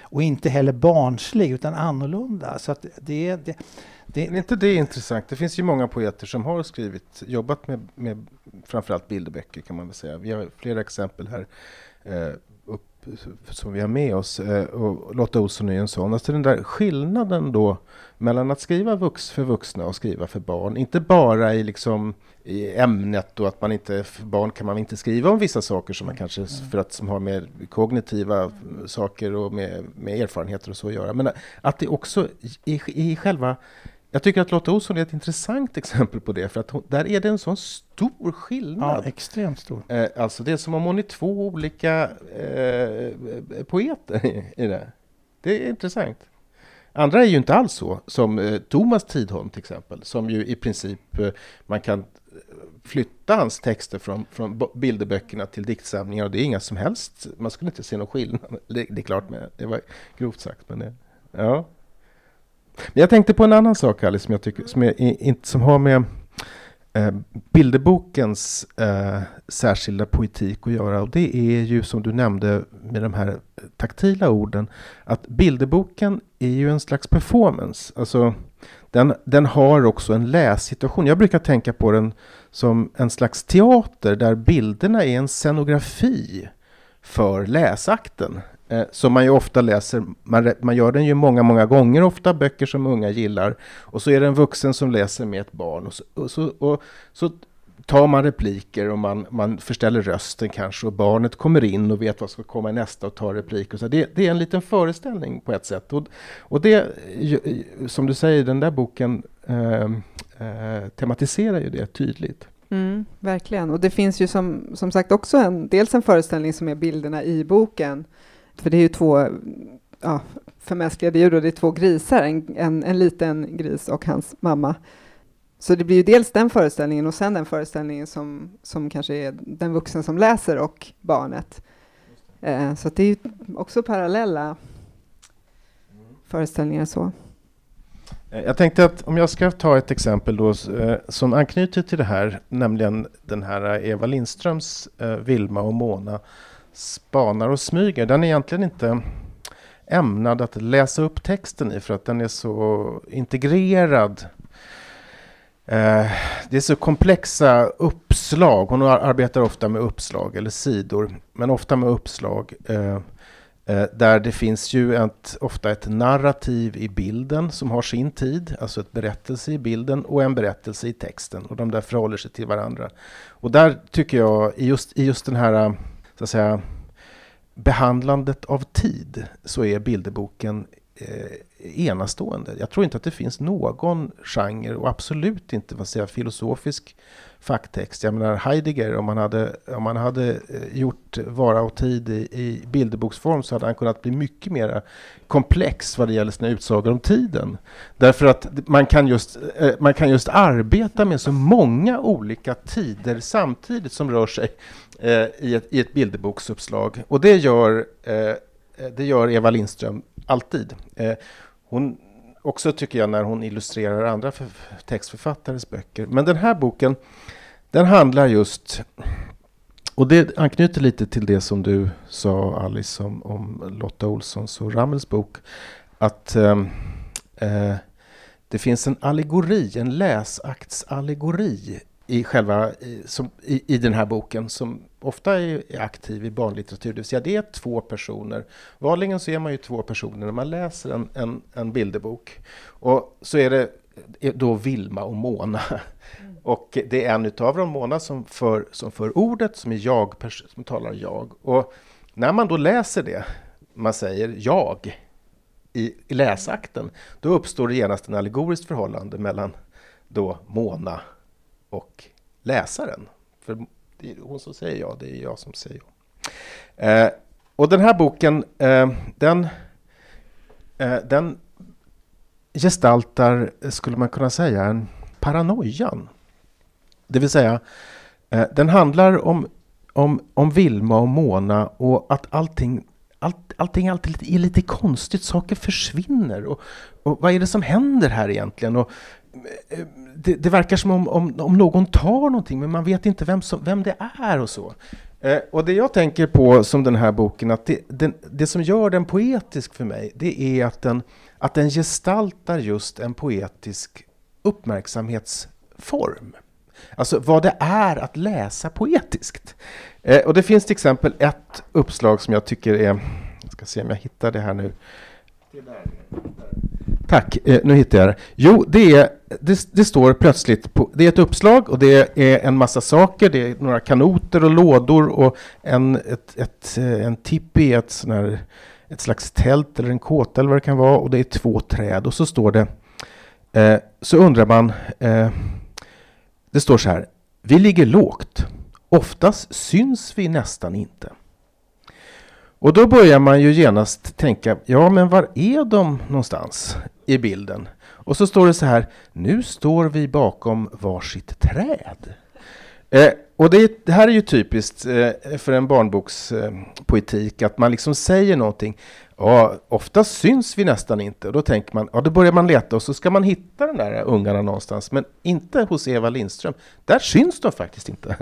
Och inte heller barnslig utan annorlunda. Så att det, det, det, är inte det intressant? Det finns ju många poeter som har skrivit, jobbat med, med framförallt bilderböcker kan man väl säga. Vi har flera exempel här. Eh, som vi har med oss. Eh, och Lotta Olsson är en sån. Alltså den där skillnaden då mellan att skriva vux för vuxna och skriva för barn. Inte bara i, liksom, i ämnet och att man inte, för barn kan man inte skriva om vissa saker som man kanske, för att som har med kognitiva saker och med, med erfarenheter och så att göra. Men att det också i, i själva jag tycker att Lotta Olsson är ett intressant exempel på det, för att hon, där är det en sån stor skillnad. Ja, extremt stor. Eh, alltså det är som om hon är två olika eh, poeter i, i, det. Det är intressant. Andra är ju inte alls så, som eh, Thomas Tidholm till exempel, som ju i princip eh, man kan flytta hans texter från, från bilderböckerna till diktsamlingar och det är inga som helst, man skulle inte se någon skillnad. Det, det är klart, med, det var grovt sagt, men det, ja. Men jag tänkte på en annan sak, Alice, som, jag tycker, som, är, som har med eh, bilderbokens eh, särskilda poetik att göra. Och det är ju som du nämnde med de här taktila orden, att bilderboken är ju en slags performance. Alltså, den, den har också en lässituation. Jag brukar tänka på den som en slags teater där bilderna är en scenografi för läsakten. Eh, som man ju ofta läser, man, man gör den ju många, många gånger ofta, böcker som unga gillar. Och så är det en vuxen som läser med ett barn. Och så, och så, och så tar man repliker och man, man förställer rösten kanske och barnet kommer in och vet vad som ska komma i nästa och tar replik. Och så. Det, det är en liten föreställning på ett sätt. Och, och det, som du säger, den där boken eh, eh, tematiserar ju det tydligt. Mm, verkligen. Och det finns ju som, som sagt också en, dels en föreställning som är bilderna i boken för det är ju två ja, förmänskligade djur och det är två grisar, en, en, en, liten gris och hans mamma. Så det blir ju dels den föreställningen och sen den föreställningen som, som kanske är den vuxen som läser och barnet. Eh, så det är ju också parallella föreställningar så. Eh, jag tänkte att om jag ska ta ett exempel då, eh, som anknyter till det här, nämligen den här eh, Eva Lindströms Vilma och Mona spanar och smyger, den är egentligen inte ämnad att läsa upp texten i för att den är så integrerad. Eh, det är så komplexa uppslag. Hon arbetar ofta med uppslag eller sidor, men ofta med uppslag. Eh, eh, där det finns ju ett, ofta ett narrativ i bilden som har sin tid, alltså ett berättelse i bilden och en berättelse i texten. Och de där förhåller sig till varandra. Och där tycker jag, i just, i just den här så att säga, behandlandet av tid så är bilderboken eh, enastående. Jag tror inte att det finns någon genre och absolut inte vad säger, filosofisk facktext. Jag menar Heidegger, om han hade, om han hade eh, gjort Vara och tid i, i bilderboksform så hade han kunnat bli mycket mer komplex vad det gäller sina utsagor om tiden. Därför att man kan, just, eh, man kan just arbeta med så många olika tider samtidigt som rör sig eh, i, ett, i ett bilderboksuppslag. Och det gör, det gör Eva Lindström alltid. Eh, hon också tycker jag när hon illustrerar andra textförfattares böcker. Men den här boken den handlar just, och det anknyter lite till det som du sa Alice om, om Lotta Olssons och Rammels bok, att ehm, eh, det finns en allegori, en läsaktsallegori i, själva, i, som, i, i den här boken som ofta är, aktiv i barnlitteratur. Det vill säga det är två personer. Vanligen så är man ju två personer när man läser en, en, en bilderbok. Och så är det då Vilma och Mona och det är en utav dem, Mona, som för, som för ordet, som är jag, som talar jag. Och när man då läser det, man säger jag i, i läsakten, då uppstår det genast en allegoriskt förhållande mellan då Mona och läsaren. För det är hon som säger ja, det är jag som säger ja. Eh, och den här boken, eh, den, eh, den gestaltar, skulle man kunna säga, en paranoian det vill säga, eh, den handlar om, om, om Vilma och Mona och att allting, allt, allting alltid är lite konstigt. Saker försvinner. Och, och vad är det som händer här egentligen? Och, eh, det, det, verkar som om, om, om, någon tar någonting, men man vet inte vem, som, vem det är och så. Eh, och det jag tänker på som den här boken, att det, den, det som gör den poetisk för mig, det är att den, att den gestaltar just en poetisk uppmärksamhetsform. Alltså vad det är att läsa poetiskt. Eh, och det finns till exempel ett uppslag som jag tycker är, jag ska se om jag hittar det här nu. Tack, eh, nu hittar jag det. Jo, det, är, det, det, står plötsligt, på, det är ett uppslag och det är en massa saker. Det är några kanoter och lådor och en, ett, ett, eh, en tippi, ett, sån här, ett slags tält eller en kåta eller vad det kan vara. Och det är två träd och så står det, eh, så undrar man, eh, det står så här. Vi ligger lågt. Oftast syns vi nästan inte. Och då börjar man ju genast tänka, ja men var är de någonstans i bilden? Och så står det så här, nu står vi bakom varsitt träd. Eh, och det, det, här är ju typiskt eh, för en barnbokspoetik, eh, att man liksom säger någonting. Ja, ofta syns vi nästan inte. Då tänker man, ja då börjar man leta och så ska man hitta de där ungarna någonstans. Men inte hos Eva Lindström. Där syns de faktiskt inte.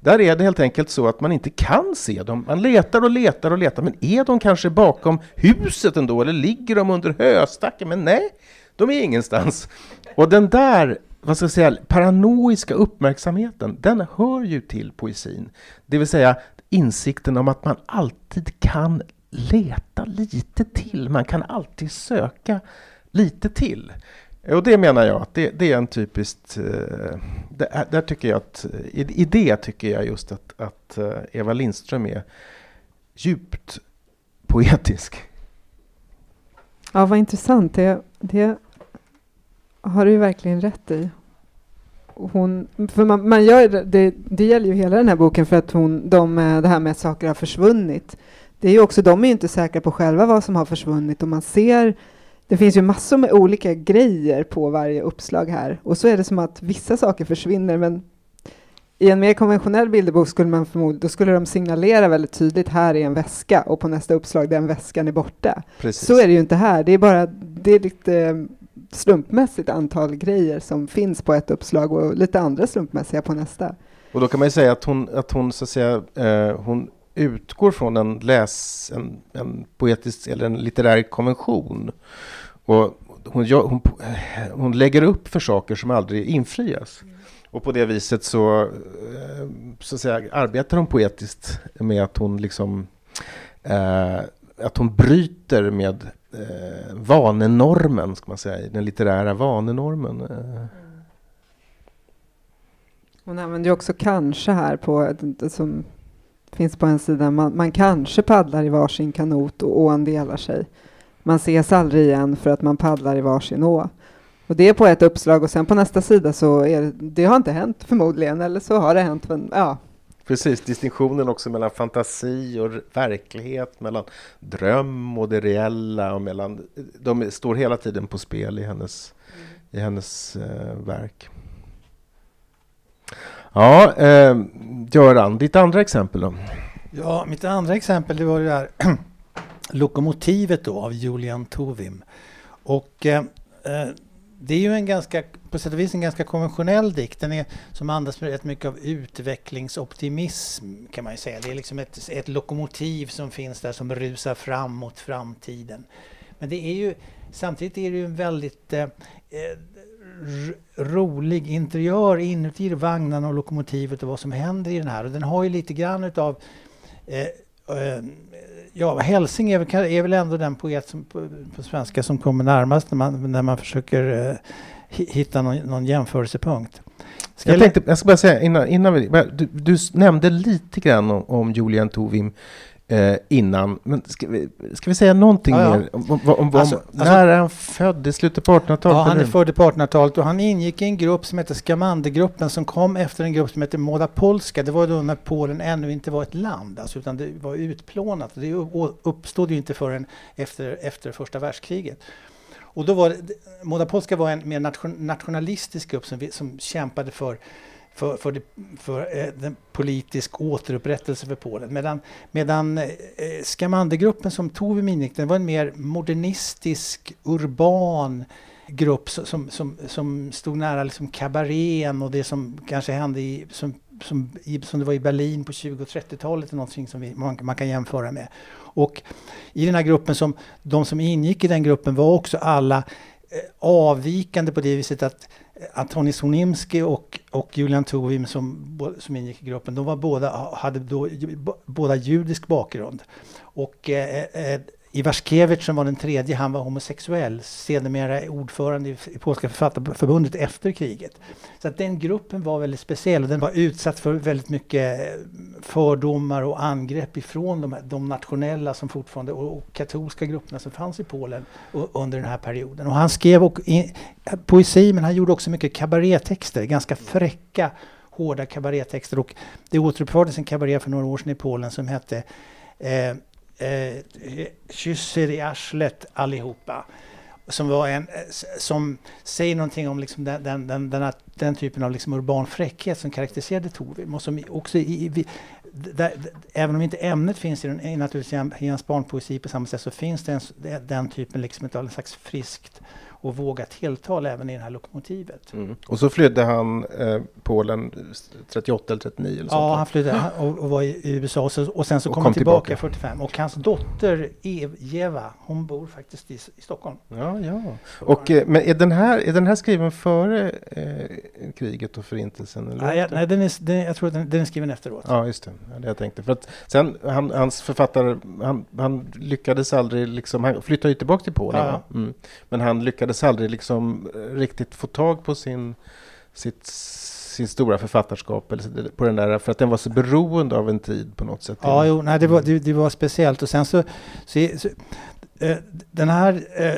Där är det helt enkelt så att man inte kan se dem. Man letar och letar och letar. Men är de kanske bakom huset ändå? Eller ligger de under höstacken? Men nej, de är ingenstans. Och den där vad ska jag säga, paranoiska uppmärksamheten, den hör ju till poesin. Det vill säga insikten om att man alltid kan leta lite till. Man kan alltid söka lite till. Och det menar jag att det, det är en typiskt... Eh, det, där tycker jag att, i, i det tycker jag just att, att eh, Eva Lindström är djupt poetisk. Ja, vad intressant. Det, det har du verkligen rätt i. Hon, för man, man gör det, det gäller ju hela den här boken för att hon, de, eh, det här med att saker har försvunnit det är ju också, de är ju inte säkra på själva vad som har försvunnit och man ser det finns ju massor med olika grejer på varje uppslag här och så är det som att vissa saker försvinner men i en mer konventionell bilderbok skulle man förmodligen, då skulle de signalera väldigt tydligt här är en väska och på nästa uppslag den väskan är borta. Precis. Så är det ju inte här. Det är bara det är lite slumpmässigt antal grejer som finns på ett uppslag och lite andra slumpmässiga på nästa. Och då kan man ju säga att hon, att hon så att säga, eh, hon utgår från en läs, en, en poetisk eller en litterär konvention. Och hon, hon, hon lägger upp för saker som aldrig infrias. Mm. Och på det viset så, eh, så att säga, arbetar hon poetiskt med att hon liksom eh, att hon bryter med eh, vanenormen, ska man säga, den litterära vanenormen. Eh. Mm. Hon använder ju också kanske här på, som finns på en sida, man, man kanske paddlar i varsin kanot och ån delar sig. man ses aldrig igen för att man paddlar i varsin å. Och det är på ett uppslag och sen på nästa sida så är det, det har inte hänt förmodligen, eller så har det hänt. Men, ja. Precis, distinktionen också mellan fantasi och verklighet, mellan dröm och det reella och mellan, de står hela tiden på spel i hennes, mm. i hennes eh, verk. Ja, eh, Göran, ditt andra exempel då? Ja, mitt andra exempel det var det där lokomotivet då av Julian Tovim. Och eh, eh, det är ju en ganska, på sätt och vis en ganska konventionell dikt. Den är, som andas rätt mycket av utvecklingsoptimism kan man ju säga. Det är liksom ett, ett lokomotiv som finns där som rusar fram mot framtiden. Men det är ju samtidigt är det ju en väldigt eh, eh rolig interiör inuti vagnarna och lokomotivet och vad som händer i den här. Och den har ju lite grann utav eh, eh, Ja, Helsing är väl, är väl ändå den poet som, på, på svenska som kommer närmast när man, när man försöker eh, hitta någon, någon jämförelsepunkt. Ska jag, jag, tänkte, jag ska bara säga innan, innan vi, du, du nämnde lite grann om, om Julian Tovim eh, innan. Men ska vi, ska vi säga någonting ja, ja. mer om, om, om alltså, när alltså, är han född? I slutet på 1800-talet? Ja, han är född på 1800-talet och han ingick i en grupp som heter Skamandergruppen som kom efter en grupp som heter Moda Polska. Det var då när Polen ännu inte var ett land, alltså, utan det var utplånat. Det uppstod ju inte förrän efter, efter första världskriget. Och då var det, Moda Polska var en mer nationalistisk grupp som, som kämpade för för, för, det, för eh, den politisk återupprättelse för Polen. Medan, medan eh, som tog vid var en mer modernistisk, urban grupp som, som, som stod nära liksom kabarén och det som kanske hände i, som, som, i, som det var i Berlin på 20 och 30-talet, någonting som vi, man, man, kan jämföra med. Och i den här gruppen, som, de som ingick i den gruppen var också alla eh, avvikande på det viset att Antoni Sonimski och, och Julian Tovim som, som ingick i gruppen, de var båda, hade då, båda judisk bakgrund. Och eh, eh, eh eh, som var den tredje, han var homosexuell, sedermera ordförande i Polska författarförbundet efter kriget. Så att den gruppen var väldigt speciell och den var utsatt för väldigt mycket eh, fördomar och angrepp ifrån de, de nationella som fortfarande, och, och katolska grupperna som fanns i Polen under den här perioden. Och han skrev och, in, poesi men han gjorde också mycket kabarettexter, ganska fräcka hårda kabarettexter och det återuppfördes en kabaré för några år sedan i Polen som hette eh, eh, kysser i arslet allihopa. Som, var en, eh, som säger någonting om liksom den, den, den, den, här, den typen av liksom urban fräckhet som karaktäriserade Tovim. Och som också i, i, där, även om inte ämnet finns i, den, i, naturligtvis i hans barnpoesi på samma sätt så finns det en, den typen liksom av en slags friskt och våga tilltal även i det här lokomotivet. Mm. Och så flydde han eh, Polen 38 eller 39? Eller ja, han flydde och, och var i, USA och, så, och sen så kom, kom han tillbaka, tillbaka 45. Och hans dotter Eva, hon bor faktiskt i, i Stockholm. Ja, ja. Och, eh, men är den, här, är den här skriven före eh, kriget och förintelsen? Eller nej, nej den är, den, jag tror att den, den, är skriven efteråt. Ja, just det. Ja, det jag tänkte. För att sen, han, hans författare, han, han lyckades aldrig liksom, han flyttade ju tillbaka till Polen. Ja. Mm. Men han lyckades lyckades aldrig liksom eh, riktigt få tag på sin, sitt, sin stora författarskap eller på den där, för att den var så beroende av en tid på något sätt. Ja, jo, nej, det, var, det, det var speciellt. Och sen så, så, så äh, den här äh,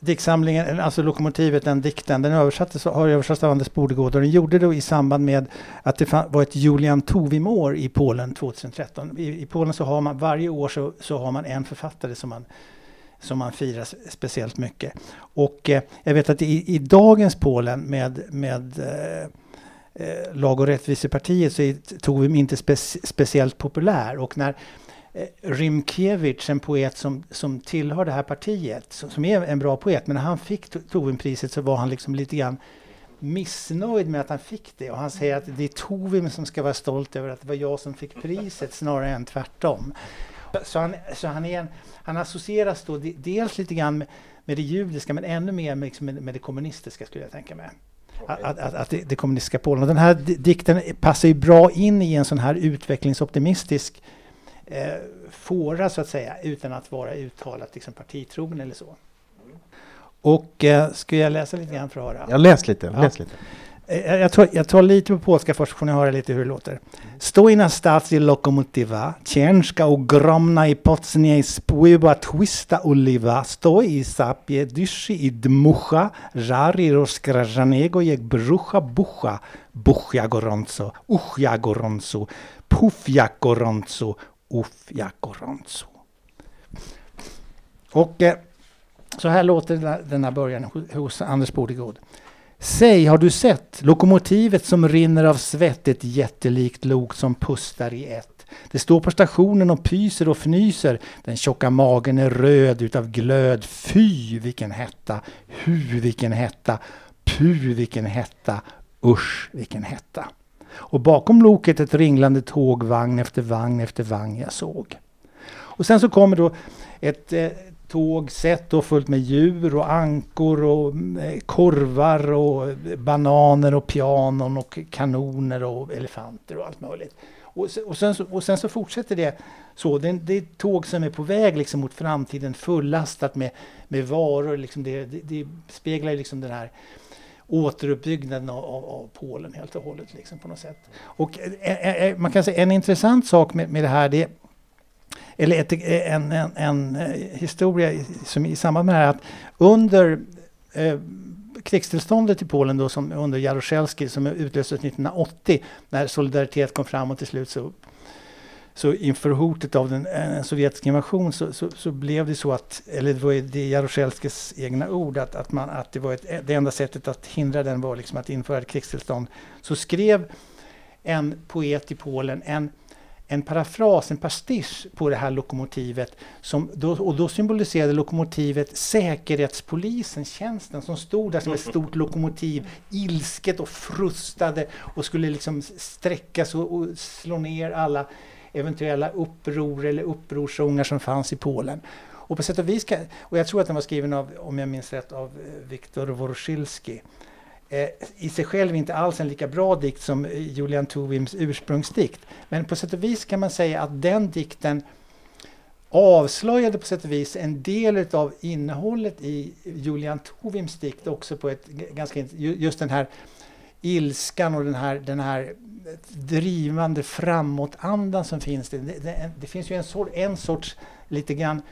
diktsamlingen, alltså Lokomotivet, den dikten, den översattes, har översatts av Anders Bordegård och den gjorde det i samband med att det var ett Julian Tovim-år i Polen 2013. I, I, Polen så har man varje år så, så har man en författare som man som man firar speciellt mycket. Och eh, jag vet att i, i dagens Polen med, med eh, eh Lag och rättvisepartiet så är Tovim inte spe, speciellt populär. Och när eh, Rymkiewicz, en poet som, som tillhör det här partiet, som, som är en bra poet, men när han fick Tovim-priset så var han liksom lite grann missnöjd med att han fick det och han säger att det är Tovim som ska vara stolt över att det var jag som fick priset snarare än tvärtom. Så han, så han, är en, han associeras då dels lite grann med, med det judiska men ännu mer med, liksom med, med det kommunistiska skulle jag tänka mig. Att, att, att det, det, kommunistiska Polen. Och den här dikten passar ju bra in i en sån här utvecklingsoptimistisk eh, fåra så att säga utan att vara uttalat liksom, partitrogen eller så. Och eh, ska jag läsa lite grann för att höra? Jag läs lite. Ja. Läs lite. Eh, jag tar, jag tar lite på polska först, får ni höra lite hur det låter. Stoi na stacji lokomotywa, ciężka ogromna i po niej spływa twista oliwa, stoi i sapie, dyszy i dmucha, żari rozkrażanego jak brzucha bucha, buch ja gorąco, uch ja gorąco, puf jak gorąco, uff jak gorąco. Och eh, så här låter den här början hos Anders Bodegård. Säg, har du sett lokomotivet som rinner av svett, ett jättelikt lok som pustar i ett? Det står på stationen och pyser och fnyser. Den tjocka magen är röd utav glöd. Fy vilken hetta! Hu vilken hetta! Pu vilken hetta! Usch vilken hetta! Och bakom loket ett ringlande tåg, vagn efter vagn efter vagn jag såg. Och sen så kommer då ett eh, tågsätt och fullt med djur och ankor och eh, korvar och eh, bananer och pianon och kanoner och elefanter och allt möjligt. Och, och, sen, och sen så fortsätter det så. Det, det är ett tåg som är på väg liksom mot framtiden fullastat med, med varor. Liksom det, det, det speglar liksom den här återuppbyggnaden av, av, av, Polen helt och hållet. Liksom på något sätt. Och eh, eh man kan säga en intressant sak med, med det här det eller ett, en, en, en, eh, historia som i samband med det här att under eh, krigstillståndet i Polen då som under Jaruzelski som utlöstes 1980 när Solidaritet kom fram och till slut så så inför hotet av den, eh, en sovjetisk invasion så, så, så, blev det så att, eller det var det Jaruzelskis egna ord, att, att, man, att det, var ett, det enda sättet att hindra den var liksom att införa ett krigstillstånd. Så skrev en poet i Polen en en parafras, en pastisch på det här lokomotivet. Som då, och då symboliserade lokomotivet säkerhetspolisen, tjänsten som stod där som ett stort lokomotiv, ilsket och frustade och skulle liksom sträckas och, och slå ner alla eventuella uppror eller upprorsånger som fanns i Polen. Och på sätt och vis, och jag tror att den var skriven av, om jag minns rätt, av eh, Viktor Woroszylski Eh, i sig själv inte alls en lika bra dikt som eh, Julian Tovims ursprungsdikt. Men på sätt och vis kan man säga att den dikten avslöjade på sätt och vis en del av innehållet i Julian Tovims dikt också på ett ganska just den här ilskan och den här, den här eh, drivande framåtandan som finns. Det, det, det finns ju en, sort, en sorts lite grann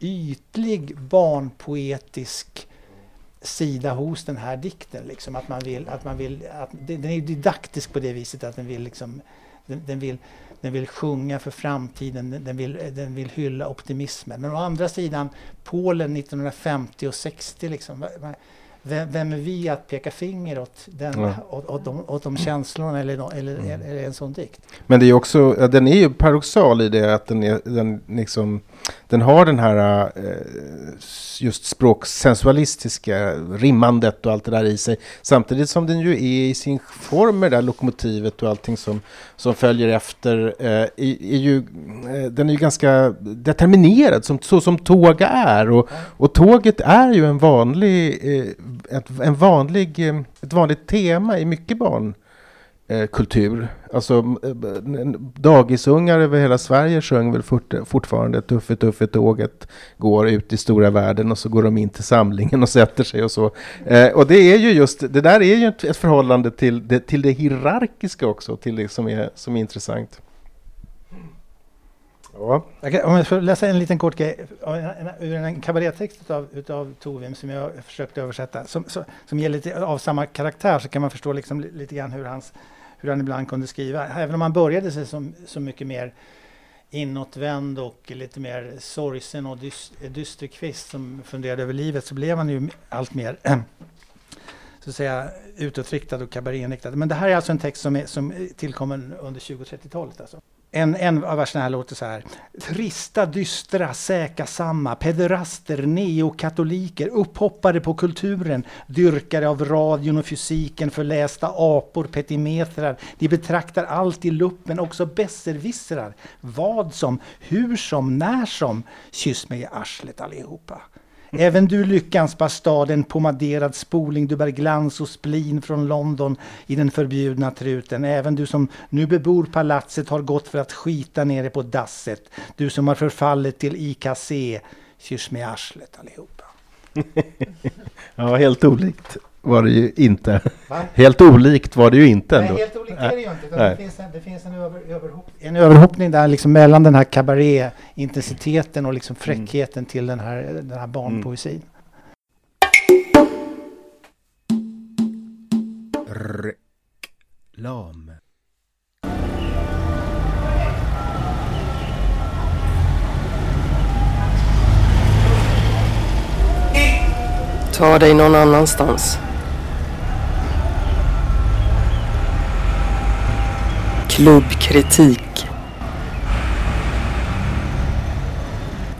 ytlig barnpoetisk sida hos den här dikten. Liksom, att man vill, att man vill, att, den är didaktisk på det viset att den vill, liksom, den, den vill, den vill sjunga för framtiden, den vill, den vill hylla optimismen. Men å andra sidan, Polen 1950 och 60, liksom, vem, vem, är vi att peka finger åt, den, ja. åt, åt, de, åt de känslorna eller, eller, mm. eller en sån dikt? Men det är också, den är ju paradoxal i det att den, är, den, liksom, den har den här eh, just språksensualistiska rimmandet och allt det där i sig. Samtidigt som den ju är i sin form med det där lokomotivet och allting som, som följer efter. Eh, är, är ju, eh, den är ju ganska determinerad som, så som tåg är. Och, och tåget är ju en vanlig, ett, en vanlig, ett vanligt tema i mycket barn Eh, kultur. Alltså eh, dagisungar över hela Sverige sjöng väl fort, fortfarande Tuffe Tuffe tåget går ut i stora världen och så går de in till samlingen och sätter sig och så. Eh, och det är ju just, det där är ju ett, ett förhållande till det, till det hierarkiska också, till det som är, som är intressant. Ja. Kan, om jag får läsa en liten kort grej ur en kabarettext utav, utav Tovim som jag försökte översätta, som, som, som ger lite av samma karaktär så kan man förstå liksom lite grann hur hans hur han ibland kunde skriva. Även om han började sig som så mycket mer inåtvänd och lite mer sorgsen och dyst, dysterkvist som funderade över livet så blev han ju allt mer så att säga utåtriktad och kabaréinriktad. Men det här är alltså en text som, är, som tillkommen under 20 och 30-talet. Alltså. En, en av verserna här låter så här. Trista, dystra, säkasamma, pederaster, neokatoliker, upphoppare på kulturen, dyrkare av radion och fysiken, förlästa apor, petimetrar. De betraktar allt i luppen, också besserwissrar. Vad som, hur som, när som. Kyss mig i arslet allihopa. Även du lyckans bastard, en pomaderad spoling, du bär glans och splin från London i den förbjudna truten. Även du som nu bebor palatset har gått för att skita nere på dasset. Du som har förfallit till IKC, kyss med arslet allihopa. ja, helt olikt var det ju inte. Va? Helt olikt var det ju inte ändå. Nej, helt olikt är det ju inte. Det finns, en, det finns en, över, överhopp, en överhoppning där liksom mellan den här kabaré-intensiteten och liksom fräckheten till den här, den här barnpoesin. Reklam. Ta dig någon annanstans. Klubbkritik.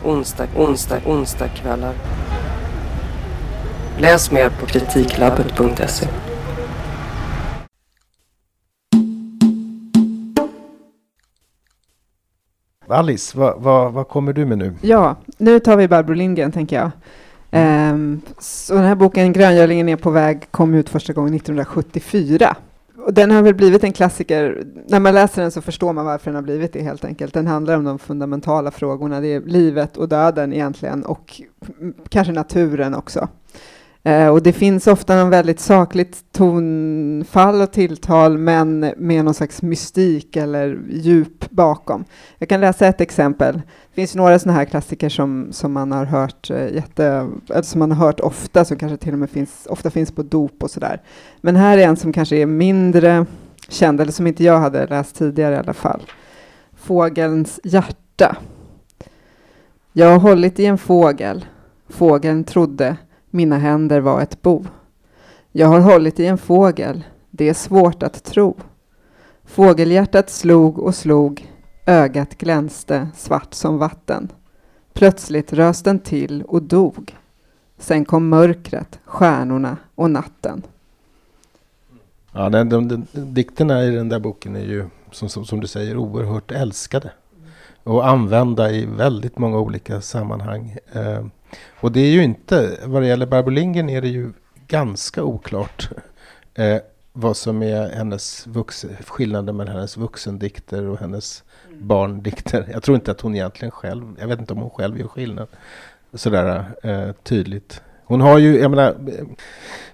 Onsdag, onsdag, onsdag kvällar. Läs mer på kritiklabbet.se. Alice, vad, vad, vad kommer du med nu? Ja, nu tar vi Barbro Lindgren, tänker jag. Ehm, så den här boken, Gröngölingen är på väg, kom ut första gången 1974. Och den har väl blivit en klassiker. När man läser den så förstår man varför den har blivit det helt enkelt. Den handlar om de fundamentala frågorna. Det är livet och döden egentligen och kanske naturen också. Eh, och det finns ofta en väldigt sakligt tonfall och tilltal men med någon slags mystik eller djup bakom. Jag kan läsa ett exempel. Det finns några sådana här klassiker som, som man har hört eh, jätte, eller som man har hört ofta, som kanske till och med finns, ofta finns på dop och sådär. Men här är en som kanske är mindre känd, eller som inte jag hade läst tidigare i alla fall. Fågelns hjärta. Jag har hållit i en fågel. Fågeln trodde mina händer var ett bo. Jag har hållit i en fågel. Det är svårt att tro. Fågelhjärtat slog och slog. Ögat glänste svart som vatten. Plötsligt rös den till och dog. Sen kom mörkret, stjärnorna och natten. Ja, den, de, de, dikterna i den där boken är ju, som, som, som du säger, oerhört älskade. Och använda i väldigt många olika sammanhang. Eh, och det är ju inte, vad det gäller Barbro Lindgren är det ju ganska oklart eh, vad som är hennes vux, skillnaden mellan hennes vuxendikter och hennes barndikter. Jag tror inte att hon egentligen själv, jag vet inte om hon själv gör skillnad sådär eh, tydligt. Hon har ju, jag menar,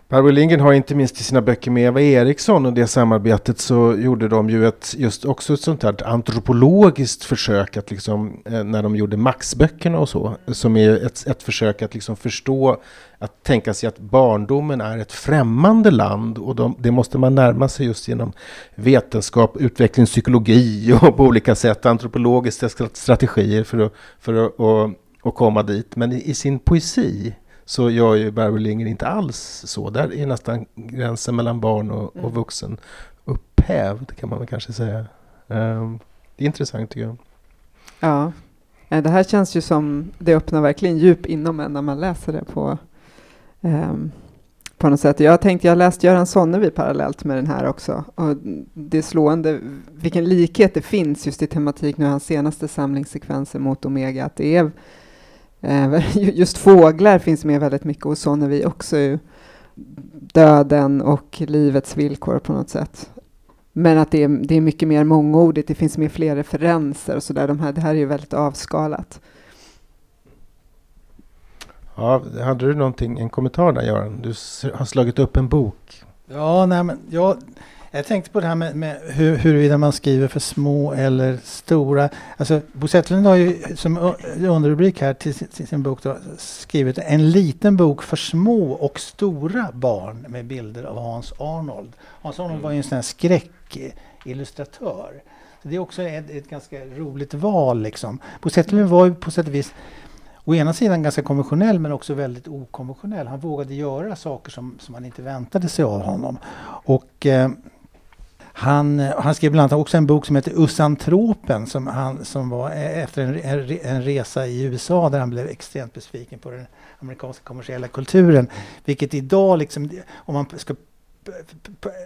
Barbro Lindgren har inte minst i sina böcker med Eva Eriksson och det samarbetet så gjorde de ju ett, just också ett sånt här antropologiskt försök att liksom, eh, när de gjorde Max-böckerna och så, som är ett, ett försök att liksom förstå, att tänka sig att barndomen är ett främmande land och de, det måste man närma sig just genom vetenskap, utvecklingspsykologi och på olika sätt antropologiska strategier för att, för att och, och komma dit. Men i, i sin poesi så gör ju Barbro Lindgren inte alls så. Där är nästan gränsen mellan barn och, och vuxen upphävd kan man väl kanske säga. Um, det är intressant tycker jag. Ja, det här känns ju som, det öppnar verkligen djup inom en när man läser det på, ehm, på något sätt. Jag har tänkt, jag har läst Göran Sonnevi parallellt med den här också. Och det är slående vilken likhet det finns just i tematik nu, hans senaste samlingssekvenser mot Omega. Att det är, just fåglar finns med väldigt mycket hos Sonnevi också. Döden och livets villkor på något sätt. Men att det är, det är mycket mer mångordigt, det finns med fler referenser och sådär. De här, det här är ju väldigt avskalat. Ja, hade du någonting, en kommentar där Göran? Du har slagit upp en bok. Ja, nej, men jag, jag tänkte på det här med, med hur, huruvida man skriver för små eller stora. Alltså, Bo Zetterlund har ju som underrubrik här till sin, till sin bok då, skrivit en liten bok för små och stora barn med bilder av Hans Arnold. Hans Arnold var ju en sån här skräckillustratör. Så det är också ett, ett ganska roligt val. Liksom. Bo Zetterlund var ju på sätt och vis å ena sidan ganska konventionell men också väldigt okonventionell. Han vågade göra saker som, som man inte väntade sig av honom. Och eh, han, eh, han skrev bland annat också en bok som heter Usantropen som, han, som var e- efter en, en, en resa i USA där han blev extremt besviken på den amerikanska kommersiella kulturen. Vilket idag, liksom, om man ska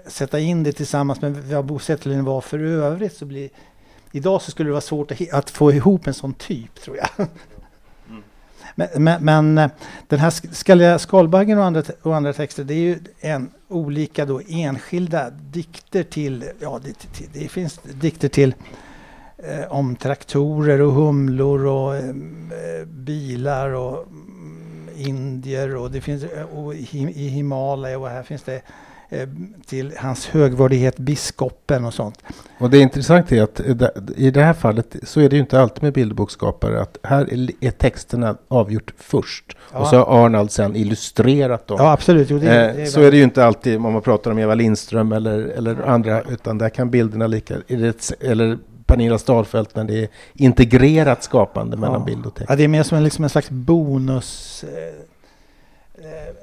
sätta in det tillsammans med vad Bo Zetterlund var för övrigt så blir Idag så skulle det vara svårt att, att få ihop en sån typ tror jag. Men, men, men eh, den här sk- skalliga skalbaggen och andra, och andra texter det är ju en olika då enskilda dikter till, ja det, det, det finns dikter till eh, om traktorer och humlor och eh, bilar och mm, indier och det finns eh, och i, i Himalaya och här finns det eh, till hans högvördighet biskopen och sånt. Och det intressanta är att eh, i det här fallet så är det ju inte alltid med bilderboksskapare att här är texterna avgjort först ja. och så har Arnold sen illustrerat dem. Ja absolut. Jo, det, det är så är det ju inte alltid om man pratar om Eva Lindström eller, eller andra utan där kan bilderna lika, eller Pernilla Stalfelt när det är integrerat skapande mellan ja. bild och text. Ja, det är mer som en, liksom en slags bonus eh, eh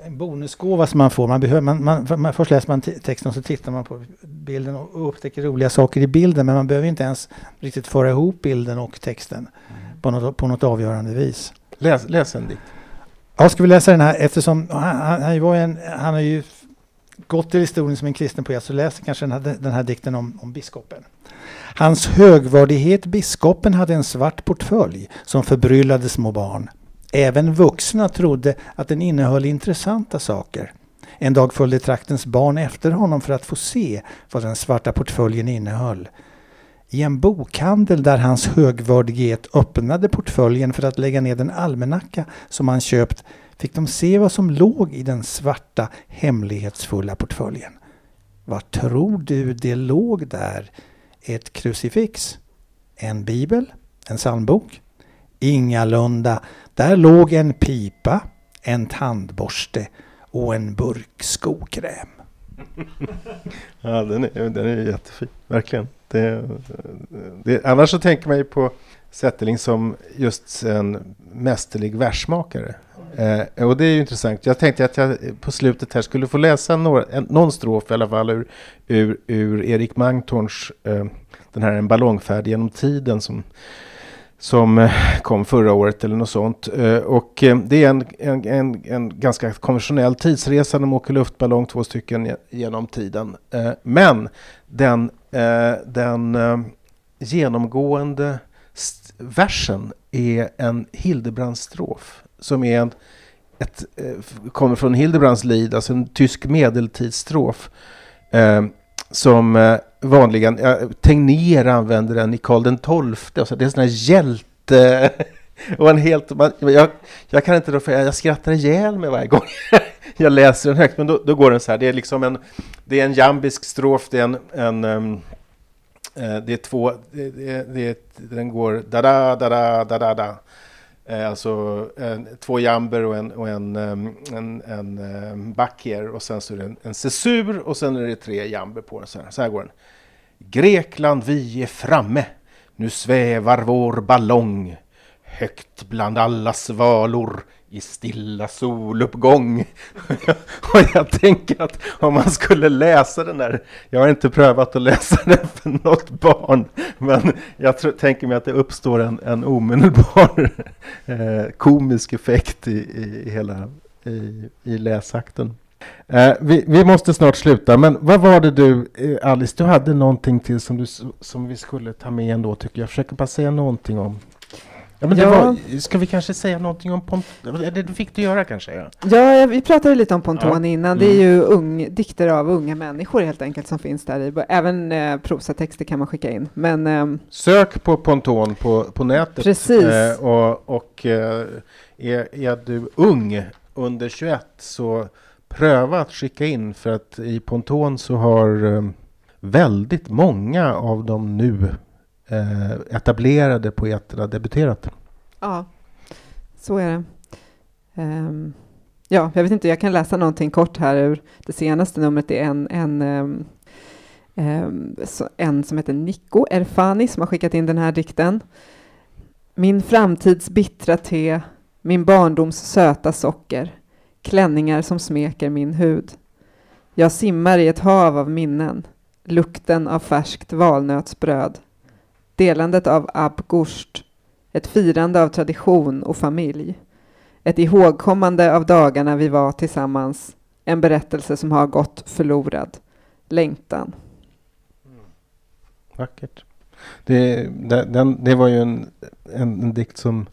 en bonusgåva som man får. Man behöver, man, man, man, först läser man texten och så tittar man på bilden och upptäcker roliga saker i bilden. Men man behöver inte ens riktigt föra ihop bilden och texten mm. på, något, på något avgörande vis. Läs, läs en dikt. Ja, ska vi läsa den här eftersom han, han, han, var en, han har ju gått till historien som en kristen poet så läser kanske den här, den här dikten om, om biskopen. Hans högvördighet biskopen hade en svart portfölj som förbryllade små barn. Även vuxna trodde att den innehöll intressanta saker. En dag följde traktens barn efter honom för att få se vad den svarta portföljen innehöll. I en bokhandel där hans högvördighet öppnade portföljen för att lägga ner den almanacka som han köpt fick de se vad som låg i den svarta hemlighetsfulla portföljen. Vad tror du det låg där ett krucifix, en bibel, en psalmbok? Ingalunda. Där låg en pipa, en tandborste och en burk skokräm. ja, den är, den är jättefin, verkligen. Det, det, annars så tänker man ju på Zetterling som just en mästerlig versmakare. Eh, och det är ju intressant. Jag tänkte att jag på slutet här skulle få läsa några, en, någon strof i alla fall ur, ur, ur Erik Mangtorns eh, den här En ballongfärd genom tiden som, som eh, kom förra året eller något sånt. Eh, och eh, det är en, en, en, en ganska konventionell tidsresa. De åker luftballong, två stycken genom tiden. Men den, den genomgående versen är en Hildebrandstrof som är en, ett, kommer från Hildebrands lid, alltså en tysk medeltidsstrof. Som eh, vanligen, ja, Tegnér använder den i Karl den XII. Alltså det är en sån här hjälte... och en helt, man, jag, jag kan inte då, för jag jag skrattar ihjäl mig varje gång jag läser den högt. Men då, då, går den så här, det är liksom en, det är en jambisk strof, det är en, en um, det är två, det, det, det, den går da-da, da-da, da-da, da. Eh, alltså en, två jamber och en, och en, ehm, en, en, ehm, backer och sen så är det en, en cesur och sen är det tre jamber på den. Så här, så här går den. Grekland, vi är framme. Nu svävar vår ballong högt bland alla svalor i stilla soluppgång. och jag tänker att om man skulle läsa den där, jag har inte prövat att läsa den för något barn, men jag tror, tänker mig att det uppstår en, en omedelbar eh, komisk effekt i, i, i hela i, i läsakten. Eh, vi, vi, måste snart sluta, men vad var det du, eh, Alice, du hade någonting till som, du, som vi skulle ta med ändå tycker jag. Jag försöker bara säga någonting om. Ja, men ja. Var, ska vi kanske säga någonting om Ponton? Det fick du göra kanske? Ja, ja vi pratade lite om Ponton ja. innan. Det är mm. ju ung, dikter av unga människor helt enkelt som finns där i. Även eh, prosatexter kan man skicka in. Men, eh, Sök på Ponton på, på nätet. Precis. Eh, och och eh, är, är du ung under 21 så pröva att skicka in för att i Ponton så har eh, väldigt många av de nu eh, etablerade poeterna debuterat. Ja, så är det. Um, ja, jag vet inte, jag kan läsa någonting kort här ur det senaste numret. Det är en, en, um, um, en som heter Nico Erfani som har skickat in den här dikten. Min framtids bittra te, min barndoms söta socker, klänningar som smeker min hud. Jag simmar i ett hav av minnen, lukten av färskt valnötsbröd, delandet av abgurst, ett firande av tradition och familj, ett ihågkommande av dagarna vi var tillsammans, en berättelse som har gått förlorad, längtan. Mm. Vackert. Det, den, det var ju en, en, en, dikt som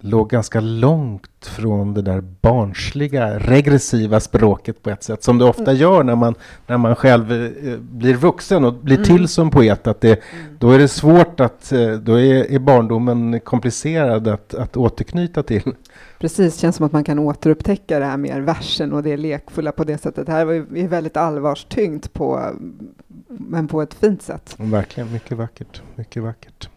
låg ganska långt från det där barnsliga, regressiva språket på ett sätt, som det ofta Mm. gör när man, när man själv eh, blir vuxen och blir Mm. till som poet. Att det, då är det svårt att, eh, då är, är barndomen komplicerad att, att återknyta till. Precis, känns som att man kan återupptäcka det här mer versen och det lekfulla på det sättet. Det här var ju är väldigt allvarstyngt på, men på ett fint sätt. Verkligen, mycket vackert. Mycket vackert.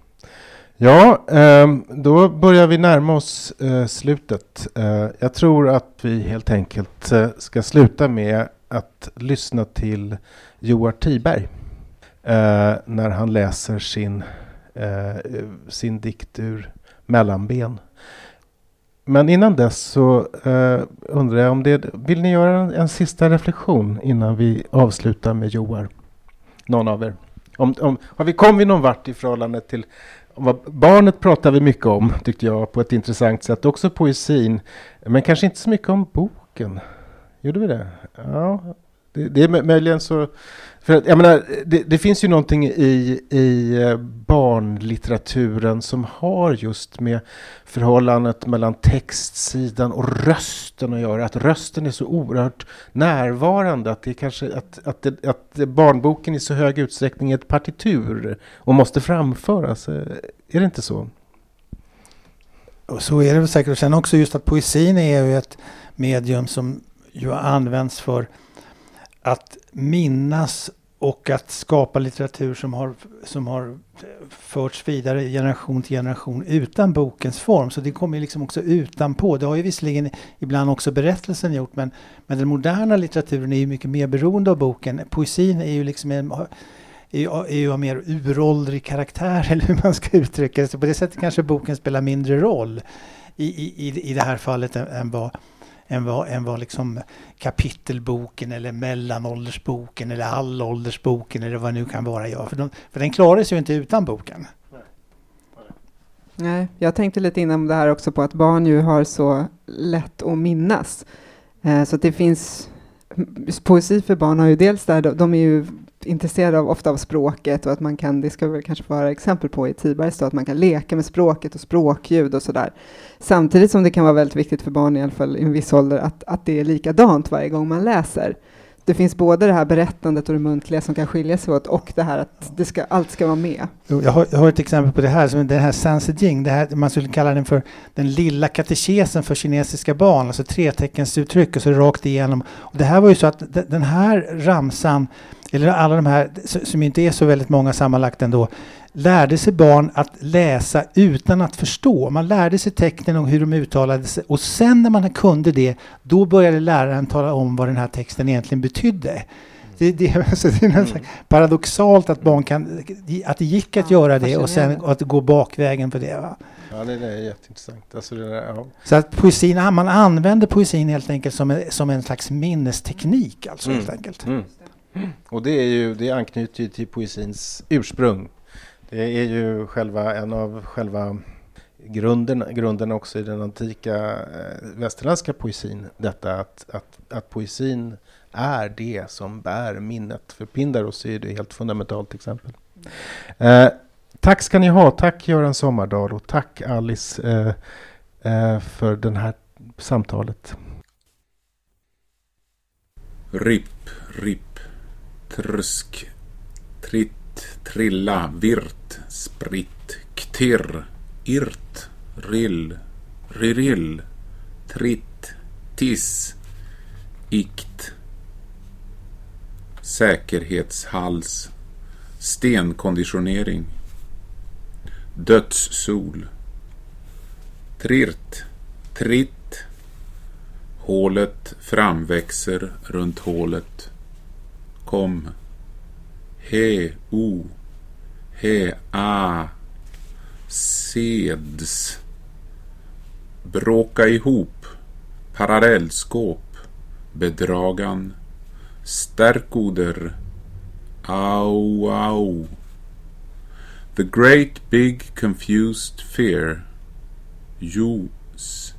Ja, ehm, då börjar vi närma oss eh, slutet. Eh, jag tror att vi helt enkelt eh, ska sluta med att lyssna till Joar Tiberg när han läser sin, sin dikt ur Mellanben. Men innan dess så undrar jag om det vill ni göra en, en sista reflektion innan vi avslutar med Joar? Någon av er? Om, om, har vi kommit någon vart i förhållande till barnet pratar vi mycket om, tyckte jag, på ett intressant sätt. Också poesin, men kanske inte så mycket om boken. Gjorde vi det? Ja, det, det är möjligen så... För att, jag menar, det, det finns ju någonting i, i eh, barnlitteraturen som har just med förhållandet mellan textsidan och rösten att göra. Att rösten är så oerhört närvarande. Att, det kanske, att, att, det, att barnboken i så hög utsträckning är ett partitur och måste framföras. Eh, är det inte så? Och så är det väl säkert. Och sen också just att poesin är ju ett medium som ju används för att minnas och att skapa litteratur som har, som har förts vidare generation till generation utan bokens form. Så det kommer ju liksom också utanpå. Det har ju visserligen ibland också berättelsen gjort men, men den moderna litteraturen är ju mycket mer beroende av boken. Poesin är ju liksom en, är ju, av mer uråldrig karaktär eller hur man ska uttrycka det. Så på det sättet kanske boken spelar mindre roll i, i, i- i det här fallet än, än vad än vad, än vad liksom kapitelboken eller mellanåldersboken eller allåldersboken eller vad det nu kan vara gör. För, de, för den klarar sig ju inte utan boken. Nej, jag tänkte lite innan det här också på att barn ju har så lätt att minnas. Eh, så att det finns poesi för barn har ju dels där, de- de är ju intresserade av, ofta av språket och att man kan, det ska vi kanske få höra exempel på i Tibergs då, att man kan leka med språket och språkljud och sådär. Samtidigt som det kan vara väldigt viktigt för barn i alla fall i en viss ålder att, att det är likadant varje gång man läser. Det finns både det här berättandet och det muntliga som kan skilja sig åt och det här att det ska, allt ska vara med. Jag har, jag har ett exempel på det här, som den här Sanse det här, man skulle kalla den för den lilla katekesen för kinesiska barn, alltså treteckensuttryck och så rakt igenom. Och det här var ju så att den här ramsan, eller alla de här, som inte är så väldigt många sammanlagt ändå, lärde sig barn att läsa utan att förstå. Man lärde sig tecknen och hur de uttalade sig och sen när man kunde det, då började läraren tala om vad den här texten egentligen betydde. Det, det, alltså det är nästan paradoxalt att barn kan, att det gick att Ja, göra det och sen att gå bakvägen för det. Va? Ja, det är jätteintressant. Alltså det där, ja. Så att poesin, man använder poesin helt enkelt som en, som en slags minnesteknik alltså Mm. helt enkelt. Mm. Och det, är ju, det anknyter ju till poesins ursprung. Det är ju själva en av själva grunden, grunden också i den antika eh, västerländska poesin. Detta att, att, att poesin är det som bär minnet. För Pindaros är det helt fundamentalt exempel. Eh, tack ska ni ha. Tack Göran Sommardal och tack Alice eh, eh, för det här samtalet. Ripp, ripp, trsk, tritt, trilla, virt, spritt, ktirr, irt, rill, ririll, tritt, tiss, ikt, säkerhetshals, stenkonditionering, dödssol, trirt, tritt, Hålet framväxer runt hålet. Kom. He, o. He, a. Seds. Bråka ihop. Parallellskåp. Bedragan. Stärkoder. Au, au. The great big confused fear. Jos.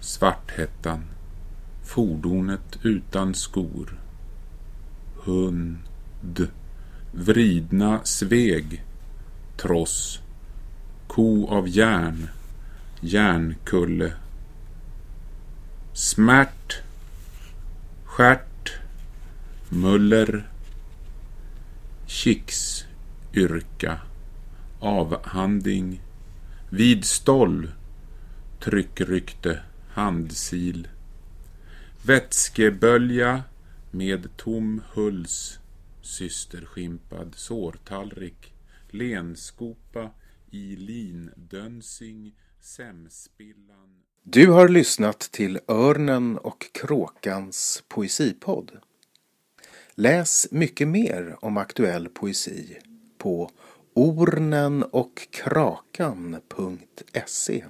Svarthettan. Fordonet utan skor. Hund. Vridna sveg. Tross. Ko av järn. järnkulle. Smärt, skärt, muller, kicks, yrka, avhandling, vid stoll, tryckrykte, handsil, vätskebölja med tom huls, systerskimpad sårtallrik, lenskopa i lindönsing, sämspillan. Du har lyssnat till Örnen och kråkans poesipodd. Läs mycket mer om aktuell poesi på ornenochkrakan.se